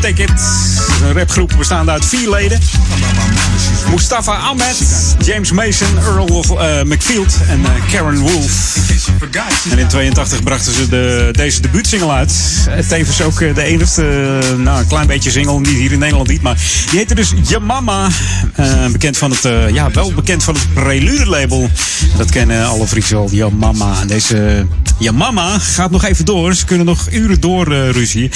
Take It. Een rapgroep bestaande uit vier leden. Mustafa Ahmed, James Mason, Earl eh, McField en eh, Karen Wolf. En in 82 brachten ze de, deze debuutsingle uit. Eh, tevens ook de enige nou een klein beetje single, niet hier in Nederland niet, maar die heette dus Yamama. Uh, bekend van het, ja wel bekend van het Prelude label. Dat kennen alle vrienden wel, Yamama. En deze Yamama gaat nog even door. Ze kunnen nog uren door, ruzie.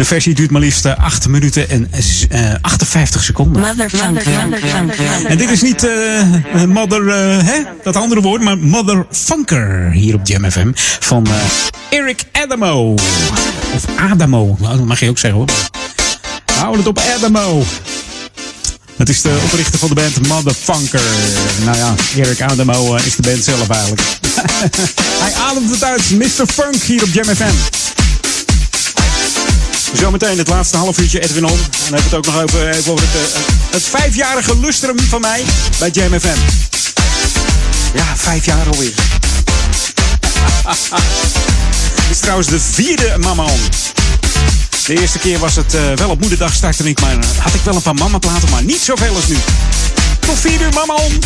De versie duurt maar liefst eh, 8 minuten en eh, 58 eh, seconden. En dit is niet Mother, hè? dat andere woord, maar Mother Funker hier op Jam FM van Eric Adamo. Of Adamo, nou, dat mag je ook zeggen hoor. Houden het op Adamo. Het is de oprichter van de band Motherfunker. Nou ja, Eric Adamo is de band zelf eigenlijk. Hij ademt het uit, Mr. Funk hier op Jam FM. Zometeen het laatste half uurtje Edwin Holm. En dan heb ik het ook nog over, eh, over eh, het, vijfjarige lustrum van mij bij JMFM. Ja, vijf jaar alweer. Dit is trouwens de vierde Mama On. De eerste keer was het eh, wel op moederdag startte ik, maar had ik wel een paar mama platen, maar niet zoveel als nu. Tot vier uur Mama On.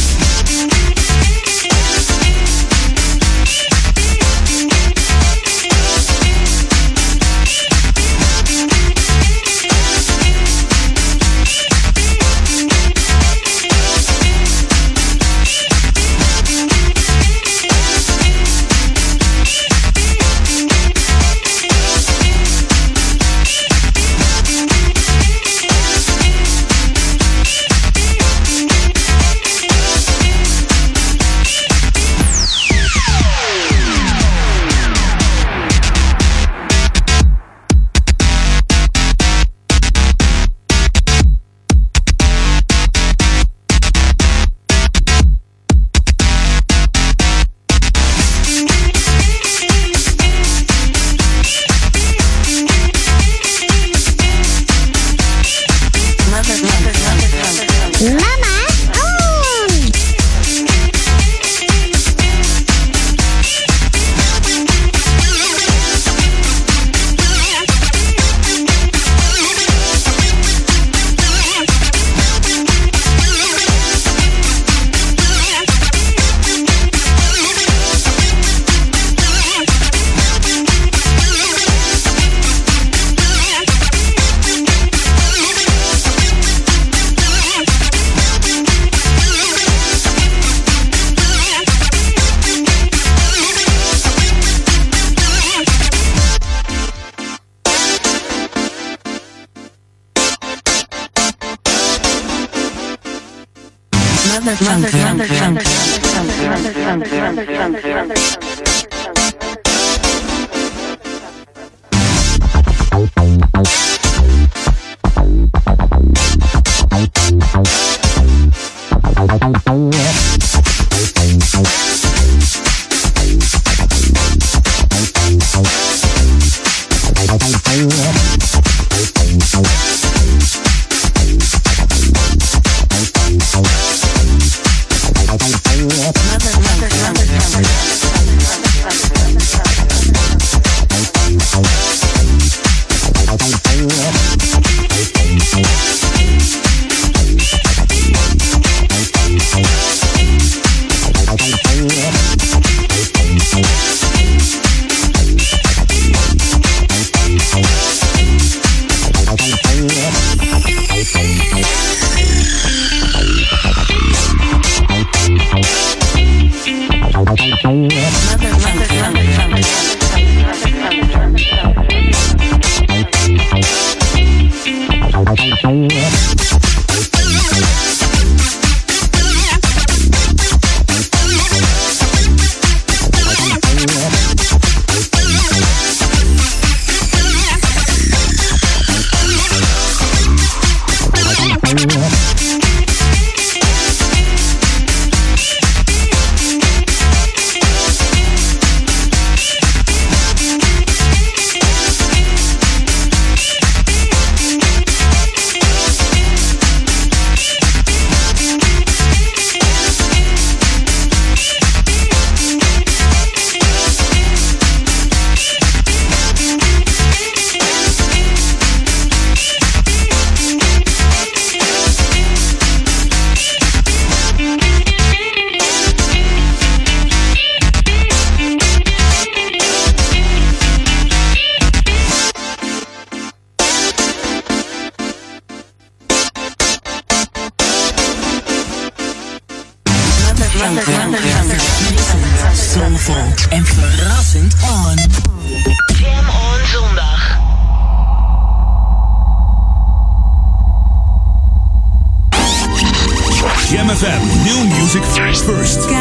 First.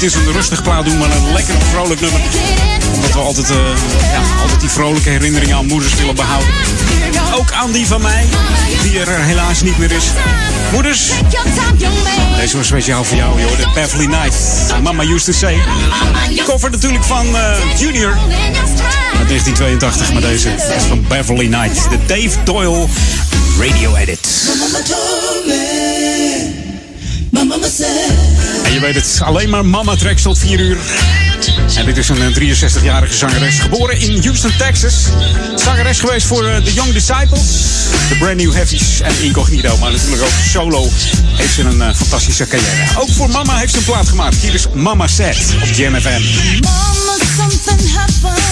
Niet eens een rustig plaat doen, maar een lekker vrolijk nummer. Omdat we altijd, eh, ja, altijd die vrolijke herinneringen aan moeders willen behouden. Ook aan die van mij, die er helaas niet meer is. Moeders, deze was speciaal voor jou, joh. De Beverly Knight. Mama used to say. Cover natuurlijk van eh, Junior. Uit 1982, maar deze is van Beverly Knight. De Dave Doyle Radio Edit. Je weet het, alleen maar mama tracks tot 4 uur. En dit is een eh, 63-jarige zangeres, geboren in Houston, Texas. Zangeres geweest voor eh, The Young Disciples, The Brand New Heavies en Incognito. Maar natuurlijk ook solo heeft ze een eh, fantastische carrière. Ook voor mama heeft ze een plaat gemaakt. Hier is Mama Set op Jam FM. Mama, something happened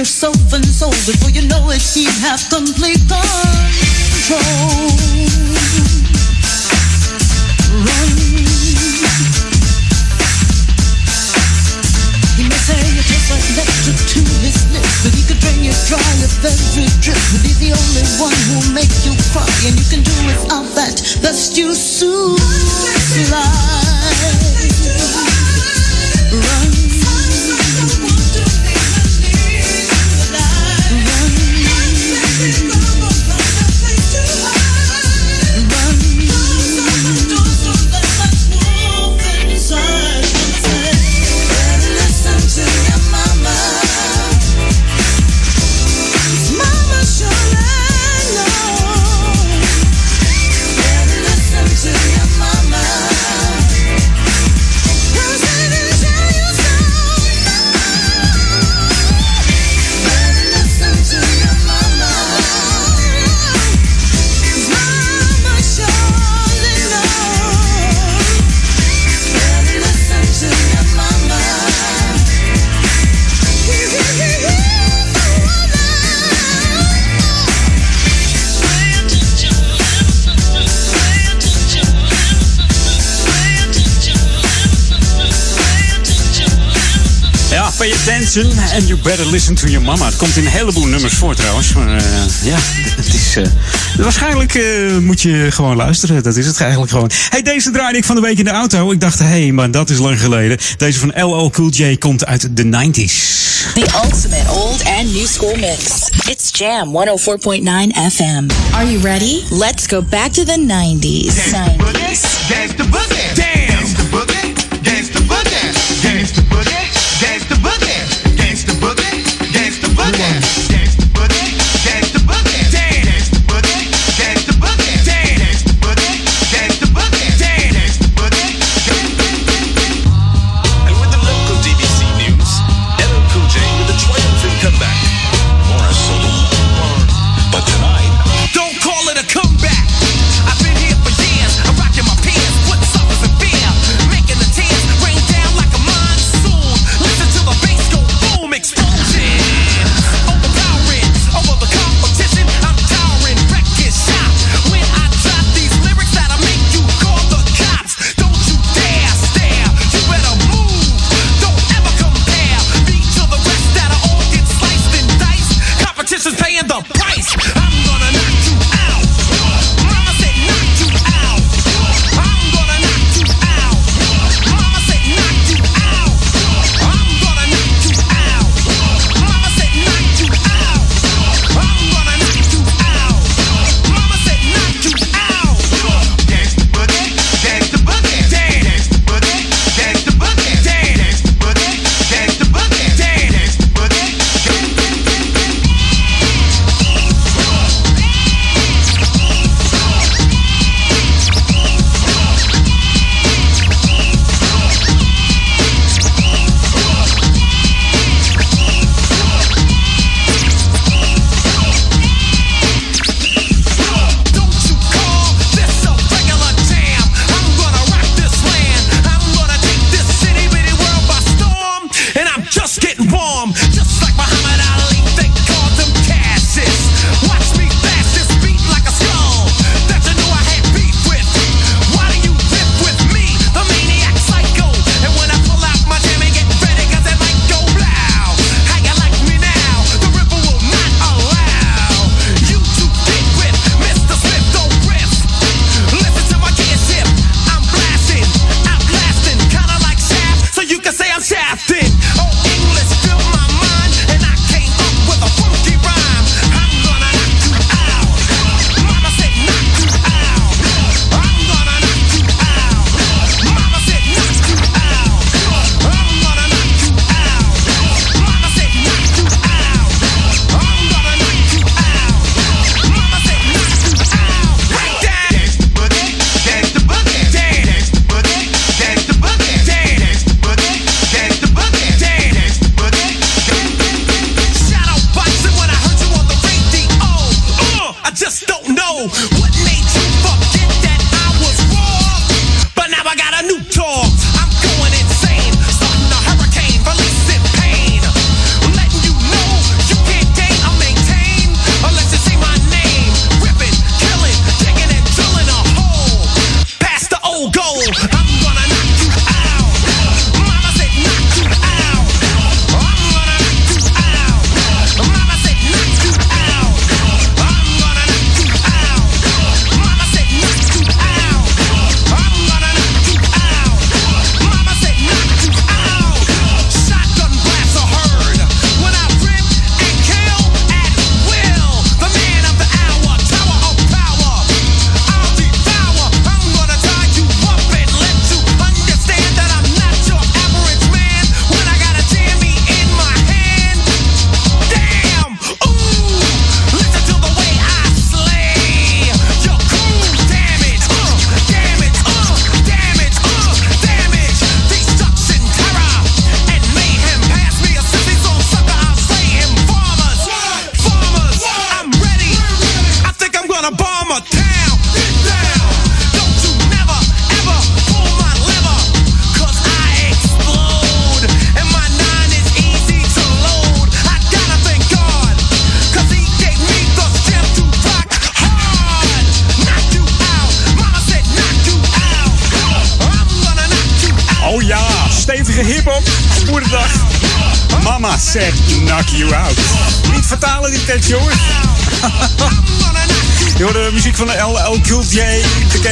yourself and soul. Before you know it, he'd have complete control. Run. He may say you taste like nectar to his lips, but he could drain you dry of every drip. But he's the only one who'll make you cry, and you can do without that. Best you life. Run. Attention and you better listen to your mama. Het komt in een heleboel nummers voor trouwens. Maar eh, ja, het is... eh, waarschijnlijk eh, moet je gewoon luisteren. Dat is het eigenlijk gewoon. Hey, deze draaide ik van de week in de auto. Ik dacht, hé, hey, maar dat is lang geleden. Deze van LL Cool J komt uit de 90s. The ultimate old and new school mix. It's Jam 104.9 FM. Are you ready? Let's go back to the 90s. 90s. Gangsta boogie. Gangsta boogie.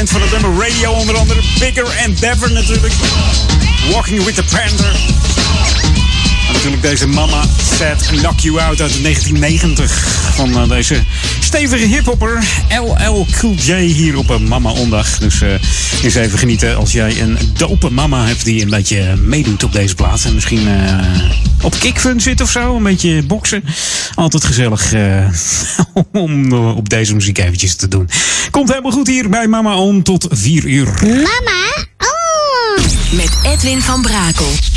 Van het nummer Radio onder andere. Bigger Better natuurlijk. Walking with the Panther. En natuurlijk deze Mama Said Knock You Out uit 1990. Van eh, deze stevige hiphopper LL Cool J hier op een Mama Ondag. Dus eh eens even genieten als jij een dope mama hebt die een beetje meedoet op deze plaats. En misschien eh, op kickfun zit of zo, een beetje boksen. Altijd gezellig eh, om eh, op deze muziek eventjes te doen. Komt helemaal goed hier bij Mama On tot 4 uur. Mama On! Met Edwin van Brakel.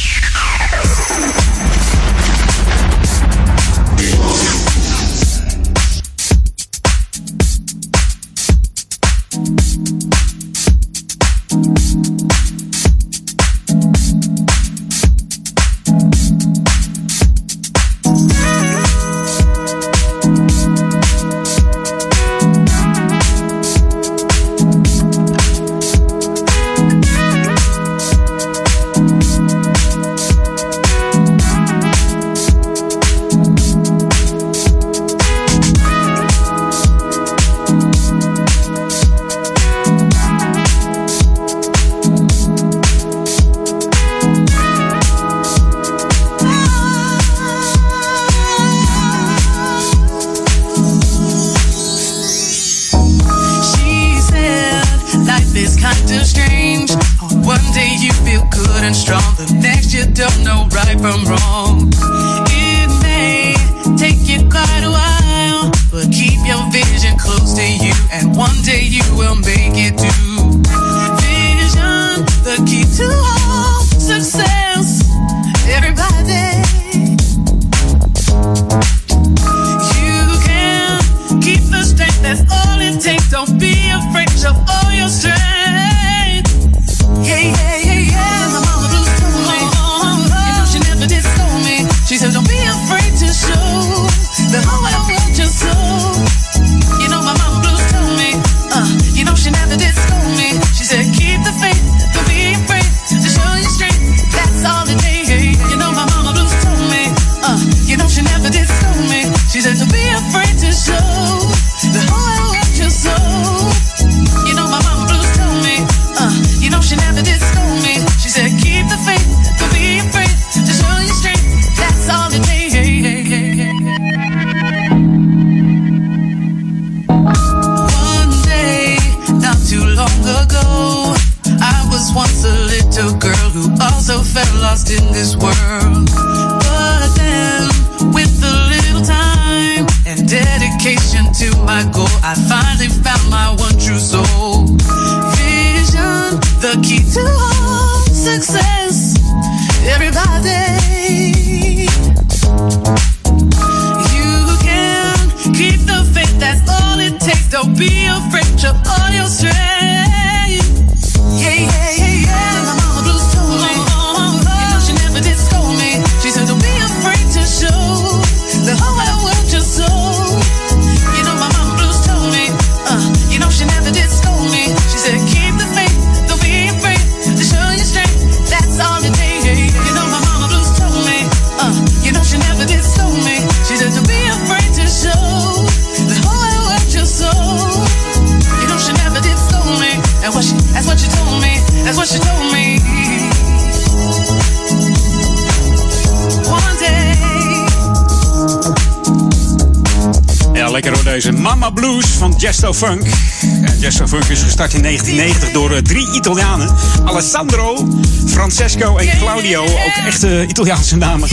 Gestart in 1990 door eh, drie Italianen. Alessandro, Francesco en Claudio. Ook echte Italiaanse namen.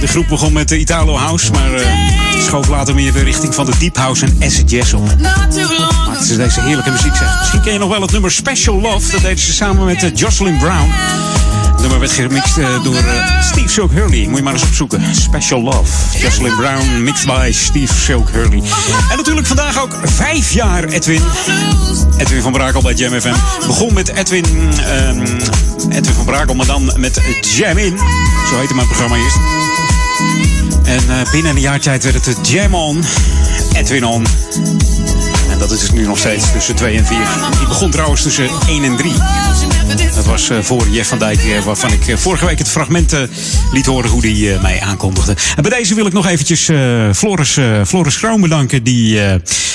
De groep begon met de Italo House, maar eh, schoof later meer de richting van de Deep House en acid jazz op. Maar het is deze heerlijke muziek zeg. Misschien ken je nog wel het nummer Special Love. Dat deden ze samen met eh, Jocelyn Brown. Het nummer werd gemixt eh, door eh, Steve Silk Hurley. Moet je maar eens opzoeken. Special Love. Jocelyn Brown, mixed by Steve Silk Hurley. En natuurlijk vandaag ook vijf jaar Edwin. Edwin van Brakel bij Jam FM. Begon met Edwin, ehm, Edwin van Brakel, maar dan met Jam In. Zo heette mijn programma eerst. En eh, binnen een jaar tijd werd het Jam On, Edwin On. En dat is dus nu nog steeds tussen 2 en 4. Die begon trouwens tussen 1 en 3. Dat was eh, voor Jeff van Dijk, eh, waarvan ik eh, vorige week het fragment liet horen hoe die mij aankondigde. En bij deze wil ik nog eventjes Floris, Floris Kroon bedanken, die,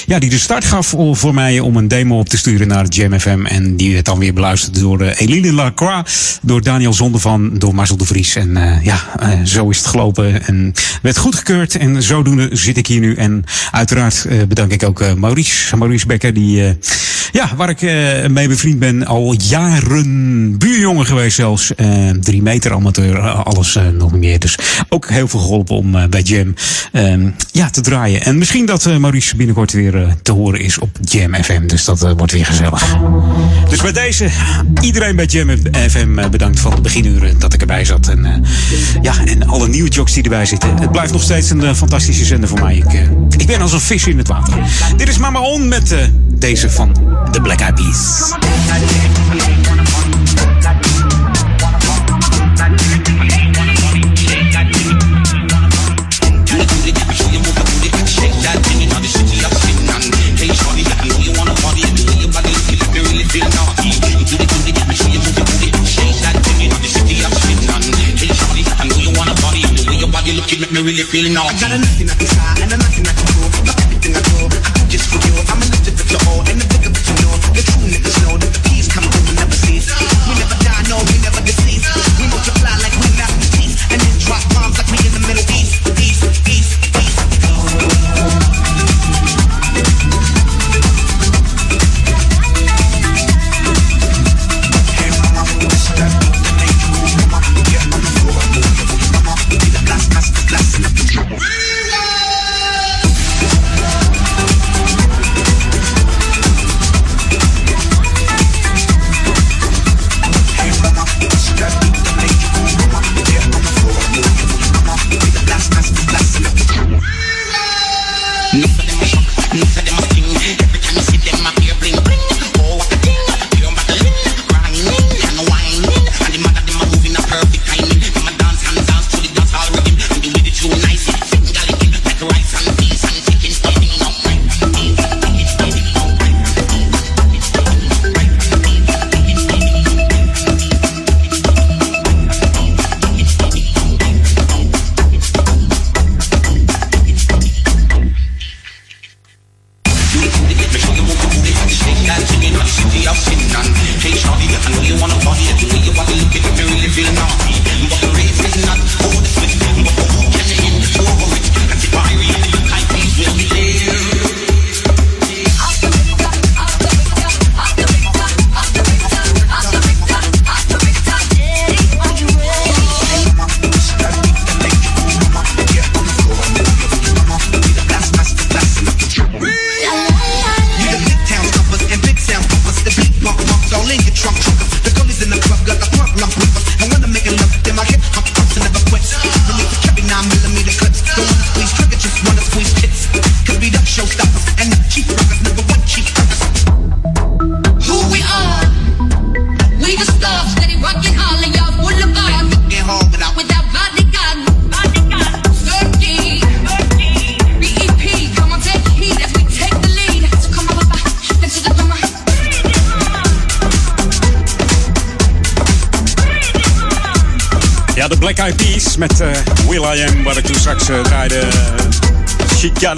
ja, die de start gaf voor mij om een demo op te sturen naar Jam FM. En die werd dan weer beluisterd door Eline Lacroix, door Daniel Zondervan, door Marcel de Vries. En ja, zo is het gelopen en werd goedgekeurd. En zodoende zit ik hier nu. En uiteraard bedank ik ook Maurice, Maurice Becker, die, ja, waar ik eh, mee bevriend ben, al jaren buurjongen geweest zelfs. Eh, drie meter amateur, eh, alles nog meer. Dus ook heel veel geholpen om bij Jam ehm, ja, te draaien. En misschien dat Maurice binnenkort weer te horen is op Jam FM. Dus dat wordt weer gezellig. Dus bij deze, iedereen bij Jam FM bedankt van de beginuren dat ik erbij zat. En, ja, en alle nieuwe jocks die erbij zitten. Het blijft nog steeds een fantastische zender voor mij. Ik, ik ben als een vis in het water. Dit is Mama On met deze van The Black Eyed Peas. Make me really feeling naughty. I got a nothing I can try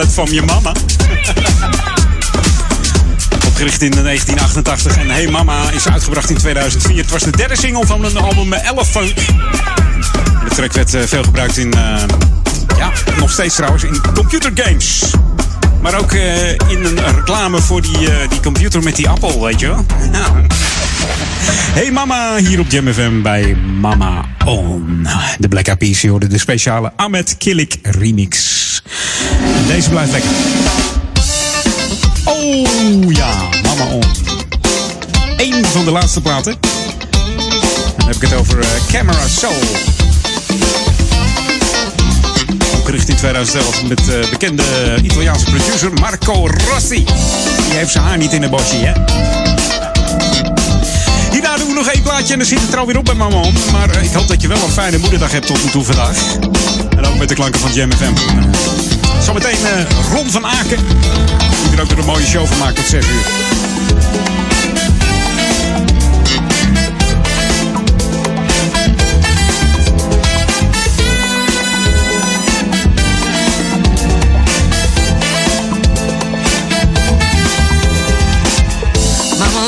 From Your Mama. Opgericht in 1988 en Hey Mama is uitgebracht in 2004. Het was de derde single van een album Elephant. De track werd eh, veel gebruikt in, eh, ja, nog steeds trouwens, in computergames. Maar ook eh, in een reclame voor die, die computer met die appel, weet je wel. Ja. Hey Mama, hier op Jam FM bij Mama On. De Black Eyed hoorde de speciale Ahmed Killik remix. Deze blijft lekker. Oh ja, Mama On. Eén van de laatste platen. Dan heb ik het over eh, Camera Soul. Opgericht in 2011 met uh, bekende Italiaanse producer Marco Rossi. Die heeft zijn haar niet in een bosje, hè? nog één plaatje en dan zit het er alweer op bij mama. Maar eh, ik hoop dat je wel een fijne moederdag hebt tot en toe vandaag. En ook met de klanken van Jam FM. Zometeen uh, Ron van Aken. Die er ook weer een mooie show van maakt tot 6 uur.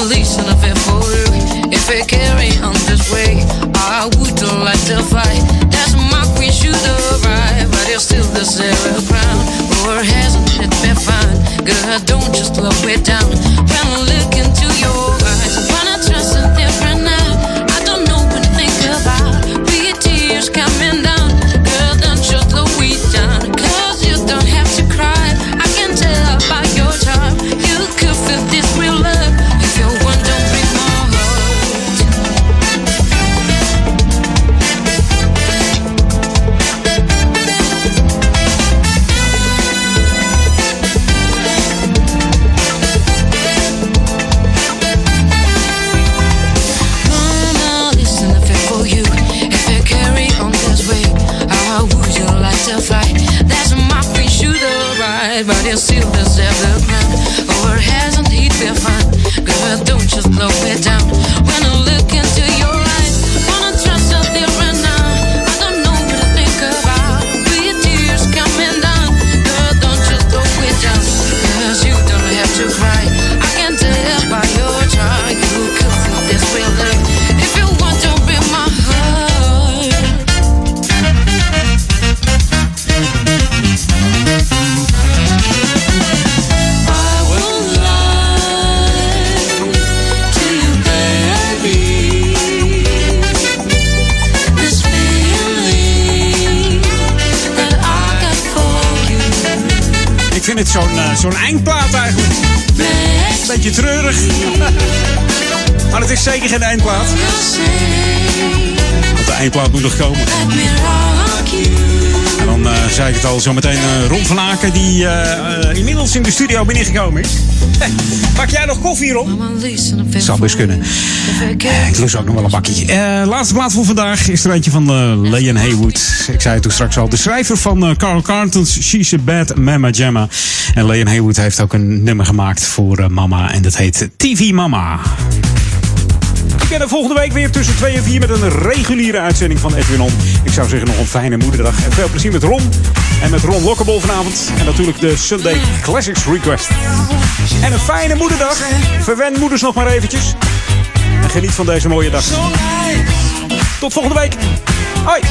Lisa I carry on this way, I would like to fly. That's my queen should arrive, but you still deserve a crown. Or hasn't it been fine? Girl, don't just slow it down. Treurig. maar het is zeker geen eindplaat. Want de eindplaat moet nog komen. Eh, zei ik het al, zometeen uh, Ron van Aken, die eh, eh, inmiddels in de studio binnengekomen is. Pak jij nog koffie, Ron? Zou best kunnen. Ik lust ook nog wel een bakje. Laatste plaat voor vandaag is er eentje van Leon Haywood. Ik zei het toen straks al. De schrijver van Carl Carlton's She's a Bad Mama Jamma. En Leon Haywood heeft ook een nummer gemaakt voor Mama. En dat heet TV Mama. Ik ben er volgende week weer tussen 2 en 4 met een reguliere uitzending van Edwin On. Ik zou zeggen nog een fijne moederdag. En veel plezier met Ron. En met Ron Lockable vanavond. En natuurlijk de Sunday Classics Request. En een fijne moederdag. Verwen moeders nog maar eventjes. En geniet van deze mooie dag. Tot volgende week. Hoi.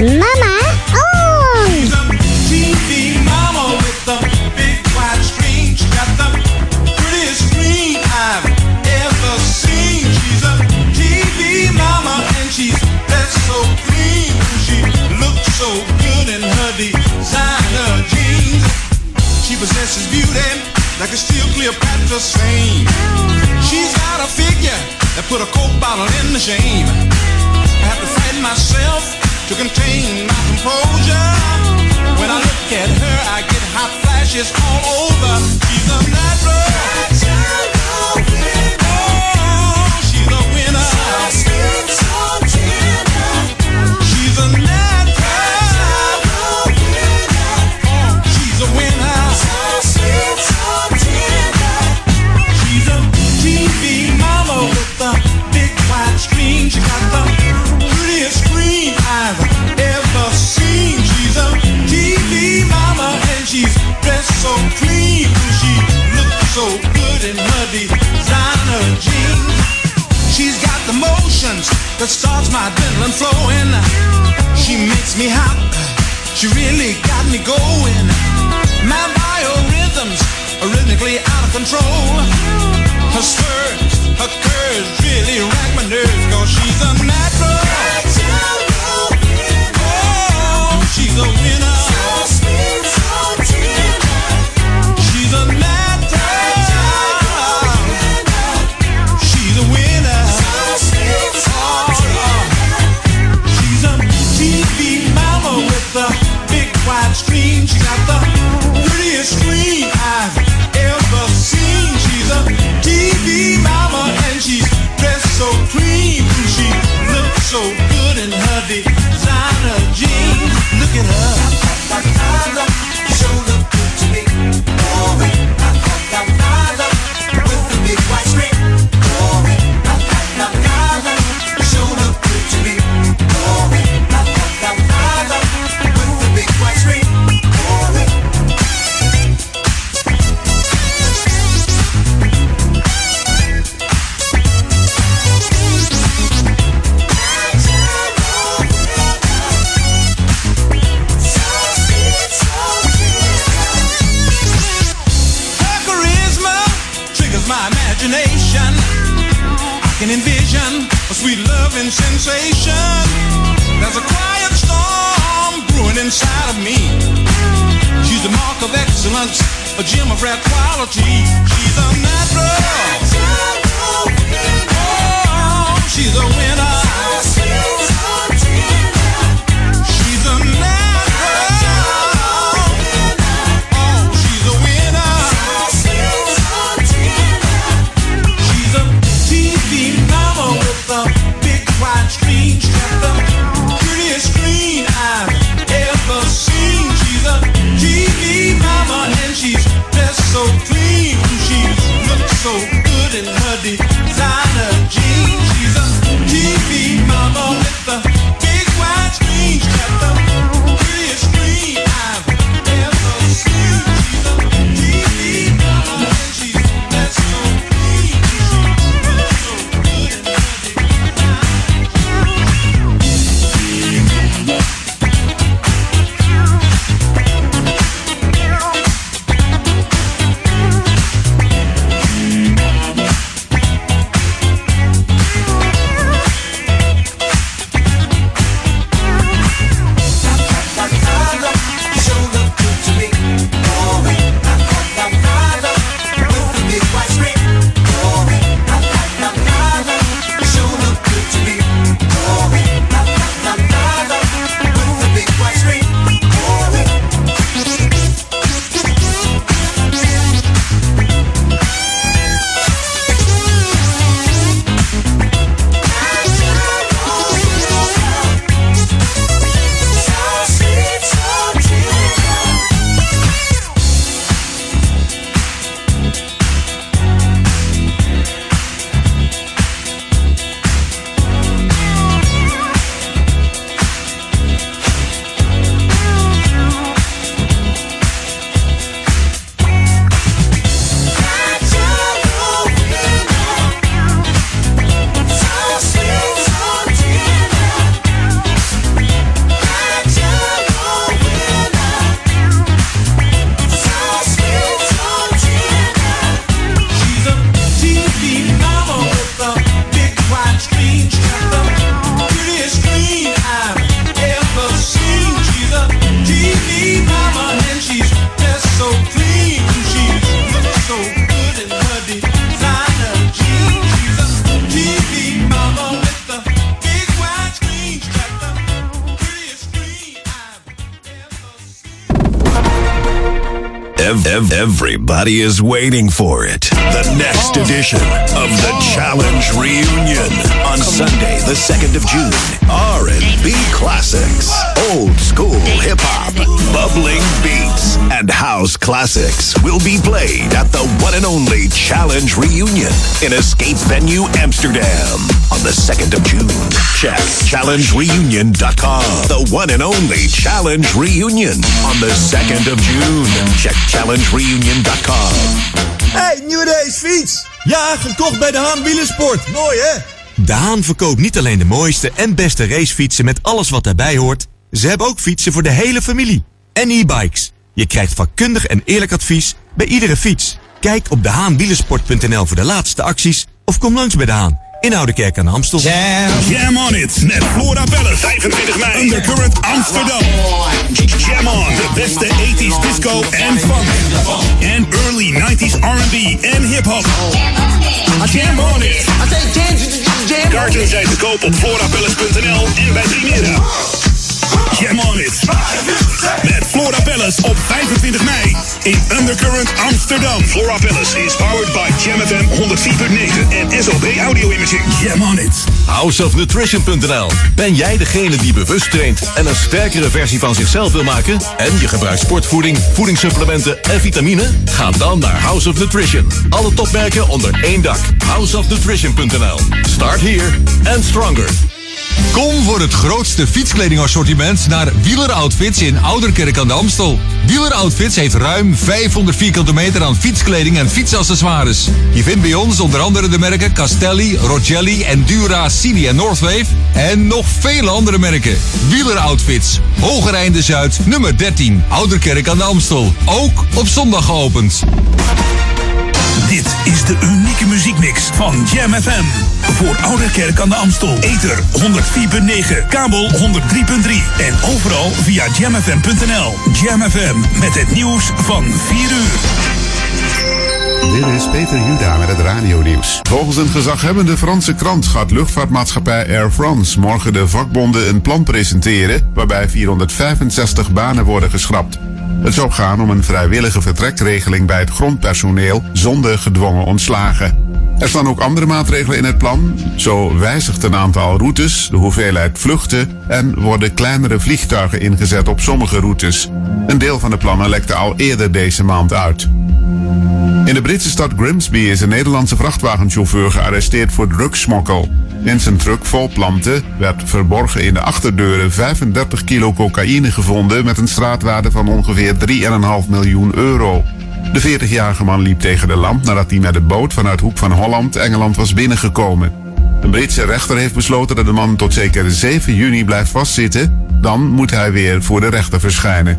Mama, oh! So good in her designer jeans. She possesses beauty like a steel Cleopatra's fame. She's got a figure that put a coke bottle in the shame. I have to fight myself to contain my composure. When I look at her, I get hot flashes all over. She's a natural. Oh, she's a winner. She's designer jeans. She's got the motions that starts my adrenaline flowing. She makes me hot. She really got me going. My biorhythms are rhythmically out of control. Her swerves, her curves really rack my nerves. Cause she's a natural. it up. A gem of rare quality. Everybody is waiting for it. The next oh. edition of the Challenge Reunion on Sunday, the 2nd of June. R&B classics, old school hip hop, bubbling beats, and house classics will be played at the one and only Challenge Reunion in Escape Venue Amsterdam on the 2nd of June. Check challengereunion.com. The one and only Challenge Reunion on the 2nd of June. Check challengereunion.com. Hey, nieuwe racefiets! Ja, gekocht bij de Haan Wielersport. Mooi hè? De Haan verkoopt niet alleen de mooiste en beste racefietsen met alles wat daarbij hoort. Ze hebben ook fietsen voor de hele familie. En e-bikes. Je krijgt vakkundig en eerlijk advies bij iedere fiets. Kijk op dehaanwielersport.nl voor de laatste acties of kom langs bij De Haan in Oudekerk aan de Amstel. Jam on it met Flora Palace. 25 mei. Undercurrent Amsterdam. Jam on. De beste 80s disco en funk. En early 90s R&B en hip-hop. Jam on it. Kaarten zijn te koop op florapalace.nl en bij Primera. Jam on it. Met Flora Palace op 25 mei in Undercurrent Amsterdam. Flora Palace is powered by Jam FM 104.9 en SOB Audio Imaging. Jam on it. Houseofnutrition.nl Ben jij degene die bewust traint en een sterkere versie van zichzelf wil maken? En je gebruikt sportvoeding, voedingssupplementen en vitamine? Ga dan naar House of Nutrition. Alle topmerken onder één dak. Houseofnutrition.nl Start here and stronger. Kom voor het grootste fietskledingassortiment naar Wieler Outfits in Ouderkerk aan de Amstel. Wieler Outfits heeft ruim 500 vierkante meter aan fietskleding en fietsaccessoires. Je vindt bij ons onder andere de merken Castelli, Rogelli, Endura, Cini en Northwave. En nog vele andere merken. Wieler Outfits, Hogereinde Zuid, nummer 13, Ouderkerk aan de Amstel. Ook op zondag geopend. Dit is de unieke muziekmix van Jam FM. Voor Ouderkerk aan de Amstel. Ether 104.9, kabel 103.3 en overal via jamfm.nl. Jam FM met het nieuws van 4 uur. Dit is Peter Juda met het radionieuws. Volgens een gezaghebbende Franse krant gaat luchtvaartmaatschappij Air France morgen de vakbonden een plan presenteren waarbij 465 banen worden geschrapt. Het zou gaan om een vrijwillige vertrekregeling bij het grondpersoneel zonder gedwongen ontslagen. Er staan ook andere maatregelen in het plan. Zo wijzigt een aantal routes, de hoeveelheid vluchten en worden kleinere vliegtuigen ingezet op sommige routes. Een deel van de plannen lekte al eerder deze maand uit. In de Britse stad Grimsby is een Nederlandse vrachtwagenchauffeur gearresteerd voor drugsmokkel. In zijn truck vol planten werd verborgen in de achterdeuren 35 kilo cocaïne gevonden met een straatwaarde van ongeveer 3,5 miljoen euro. De 40-jarige man liep tegen de lamp nadat hij met de boot vanuit Hoek van Holland Engeland was binnengekomen. Een Britse rechter heeft besloten dat de man tot zeker 7 juni blijft vastzitten. Dan moet hij weer voor de rechter verschijnen.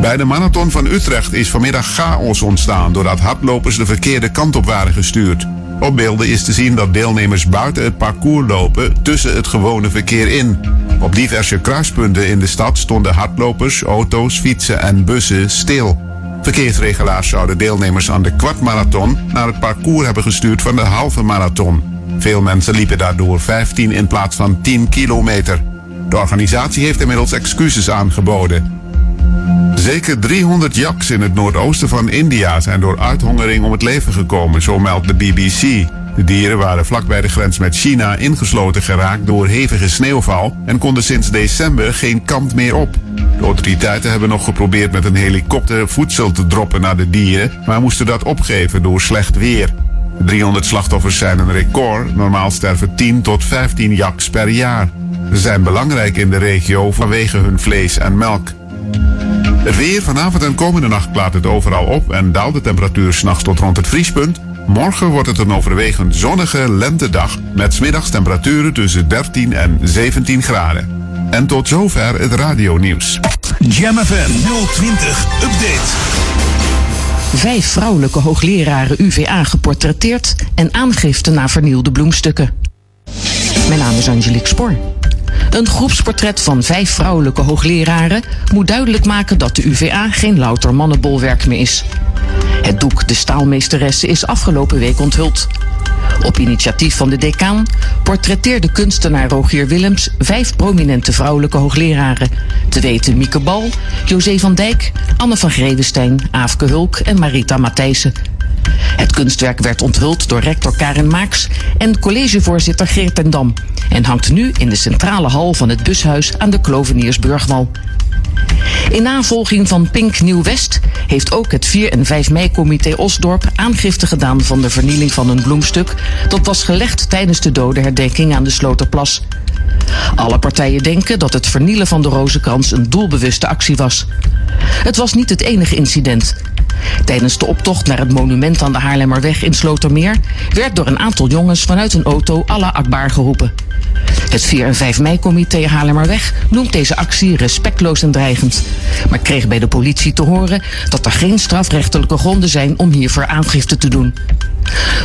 Bij de marathon van Utrecht is vanmiddag chaos ontstaan doordat hardlopers de verkeerde kant op waren gestuurd. Op beelden is te zien dat deelnemers buiten het parcours lopen tussen het gewone verkeer in. Op diverse kruispunten in de stad stonden hardlopers, auto's, fietsen en bussen stil. Verkeersregelaars zouden deelnemers aan de kwartmarathon naar het parcours hebben gestuurd van de halve marathon. Veel mensen liepen daardoor 15 in plaats van 10 kilometer. De organisatie heeft inmiddels excuses aangeboden. Zeker 300 yaks in het noordoosten van India zijn door uithongering om het leven gekomen, zo meldt de BBC. De dieren waren vlak bij de grens met China ingesloten geraakt door hevige sneeuwval en konden sinds december geen kant meer op. De autoriteiten hebben nog geprobeerd met een helikopter voedsel te droppen naar de dieren, maar moesten dat opgeven door slecht weer. De 300 slachtoffers zijn een record. Normaal sterven 10 tot 15 yaks per jaar. Ze zijn belangrijk in de regio vanwege hun vlees en melk. Het weer vanavond en komende nacht klaart het overal op en daalt de temperatuur s'nachts tot rond het vriespunt. Morgen wordt het een overwegend zonnige lentedag met 's middags temperaturen tussen 13 en 17 graden. En tot zover het radionieuws. Jam FM 020 Update. Vijf vrouwelijke hoogleraren UVA geportretteerd en aangifte naar vernielde bloemstukken. Mijn naam is Angelique Spoor. Een groepsportret van vijf vrouwelijke hoogleraren moet duidelijk maken dat de UVA geen louter mannenbolwerk meer is. Het doek De Staalmeesteressen is afgelopen week onthuld. Op initiatief van de decaan portretteerde kunstenaar Rogier Willems vijf prominente vrouwelijke hoogleraren. Te weten Mieke Bal, José van Dijk, Anne van Grevenstein, Aafke Hulk en Marita Matthijssen. Het kunstwerk werd onthuld door rector Karin Maaks en collegevoorzitter Geert ten Dam en hangt nu in de centrale hal van het bushuis aan de Kloveniersburgwal. In navolging van Pink Nieuw West heeft ook het 4 en 5 mei-comité Osdorp aangifte gedaan van de vernieling van een bloemstuk dat was gelegd tijdens de dodenherdenking aan de Sloterplas. Alle partijen denken dat het vernielen van de rozenkrans een doelbewuste actie was. Het was niet het enige incident. Tijdens de optocht naar het monument aan de Haarlemmerweg in Slotermeer werd door een aantal jongens vanuit een auto Allah Akbar geroepen. Het 4 en 5 mei-comité Haarlemmerweg noemt deze actie respectloos en dreigend, maar kreeg bij de politie te horen dat er geen strafrechtelijke gronden zijn om hiervoor aangifte te doen.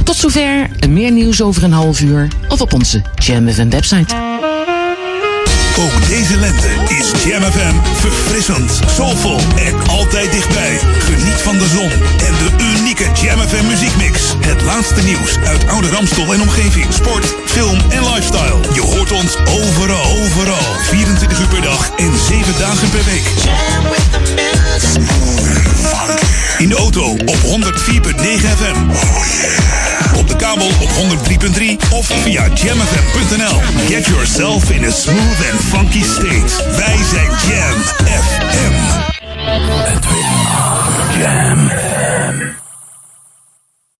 Tot zover, meer nieuws over een half uur of op onze Jam website. Ook deze lente is Jam FM verfrissend, soulvol en altijd dichtbij. Geniet van de zon en de unieke Jam FM muziekmix. Het laatste nieuws uit oude Ramstel en omgeving. Sport, film en lifestyle. Je hoort ons overal, overal. 24 uur per dag en 7 dagen per week. In de auto op 104.9 FM. Oh yeah. Op de kabel op 103.3 of via jamfm.nl. Get yourself in a smooth and funky state. Wij zijn Jam FM. Jam FM.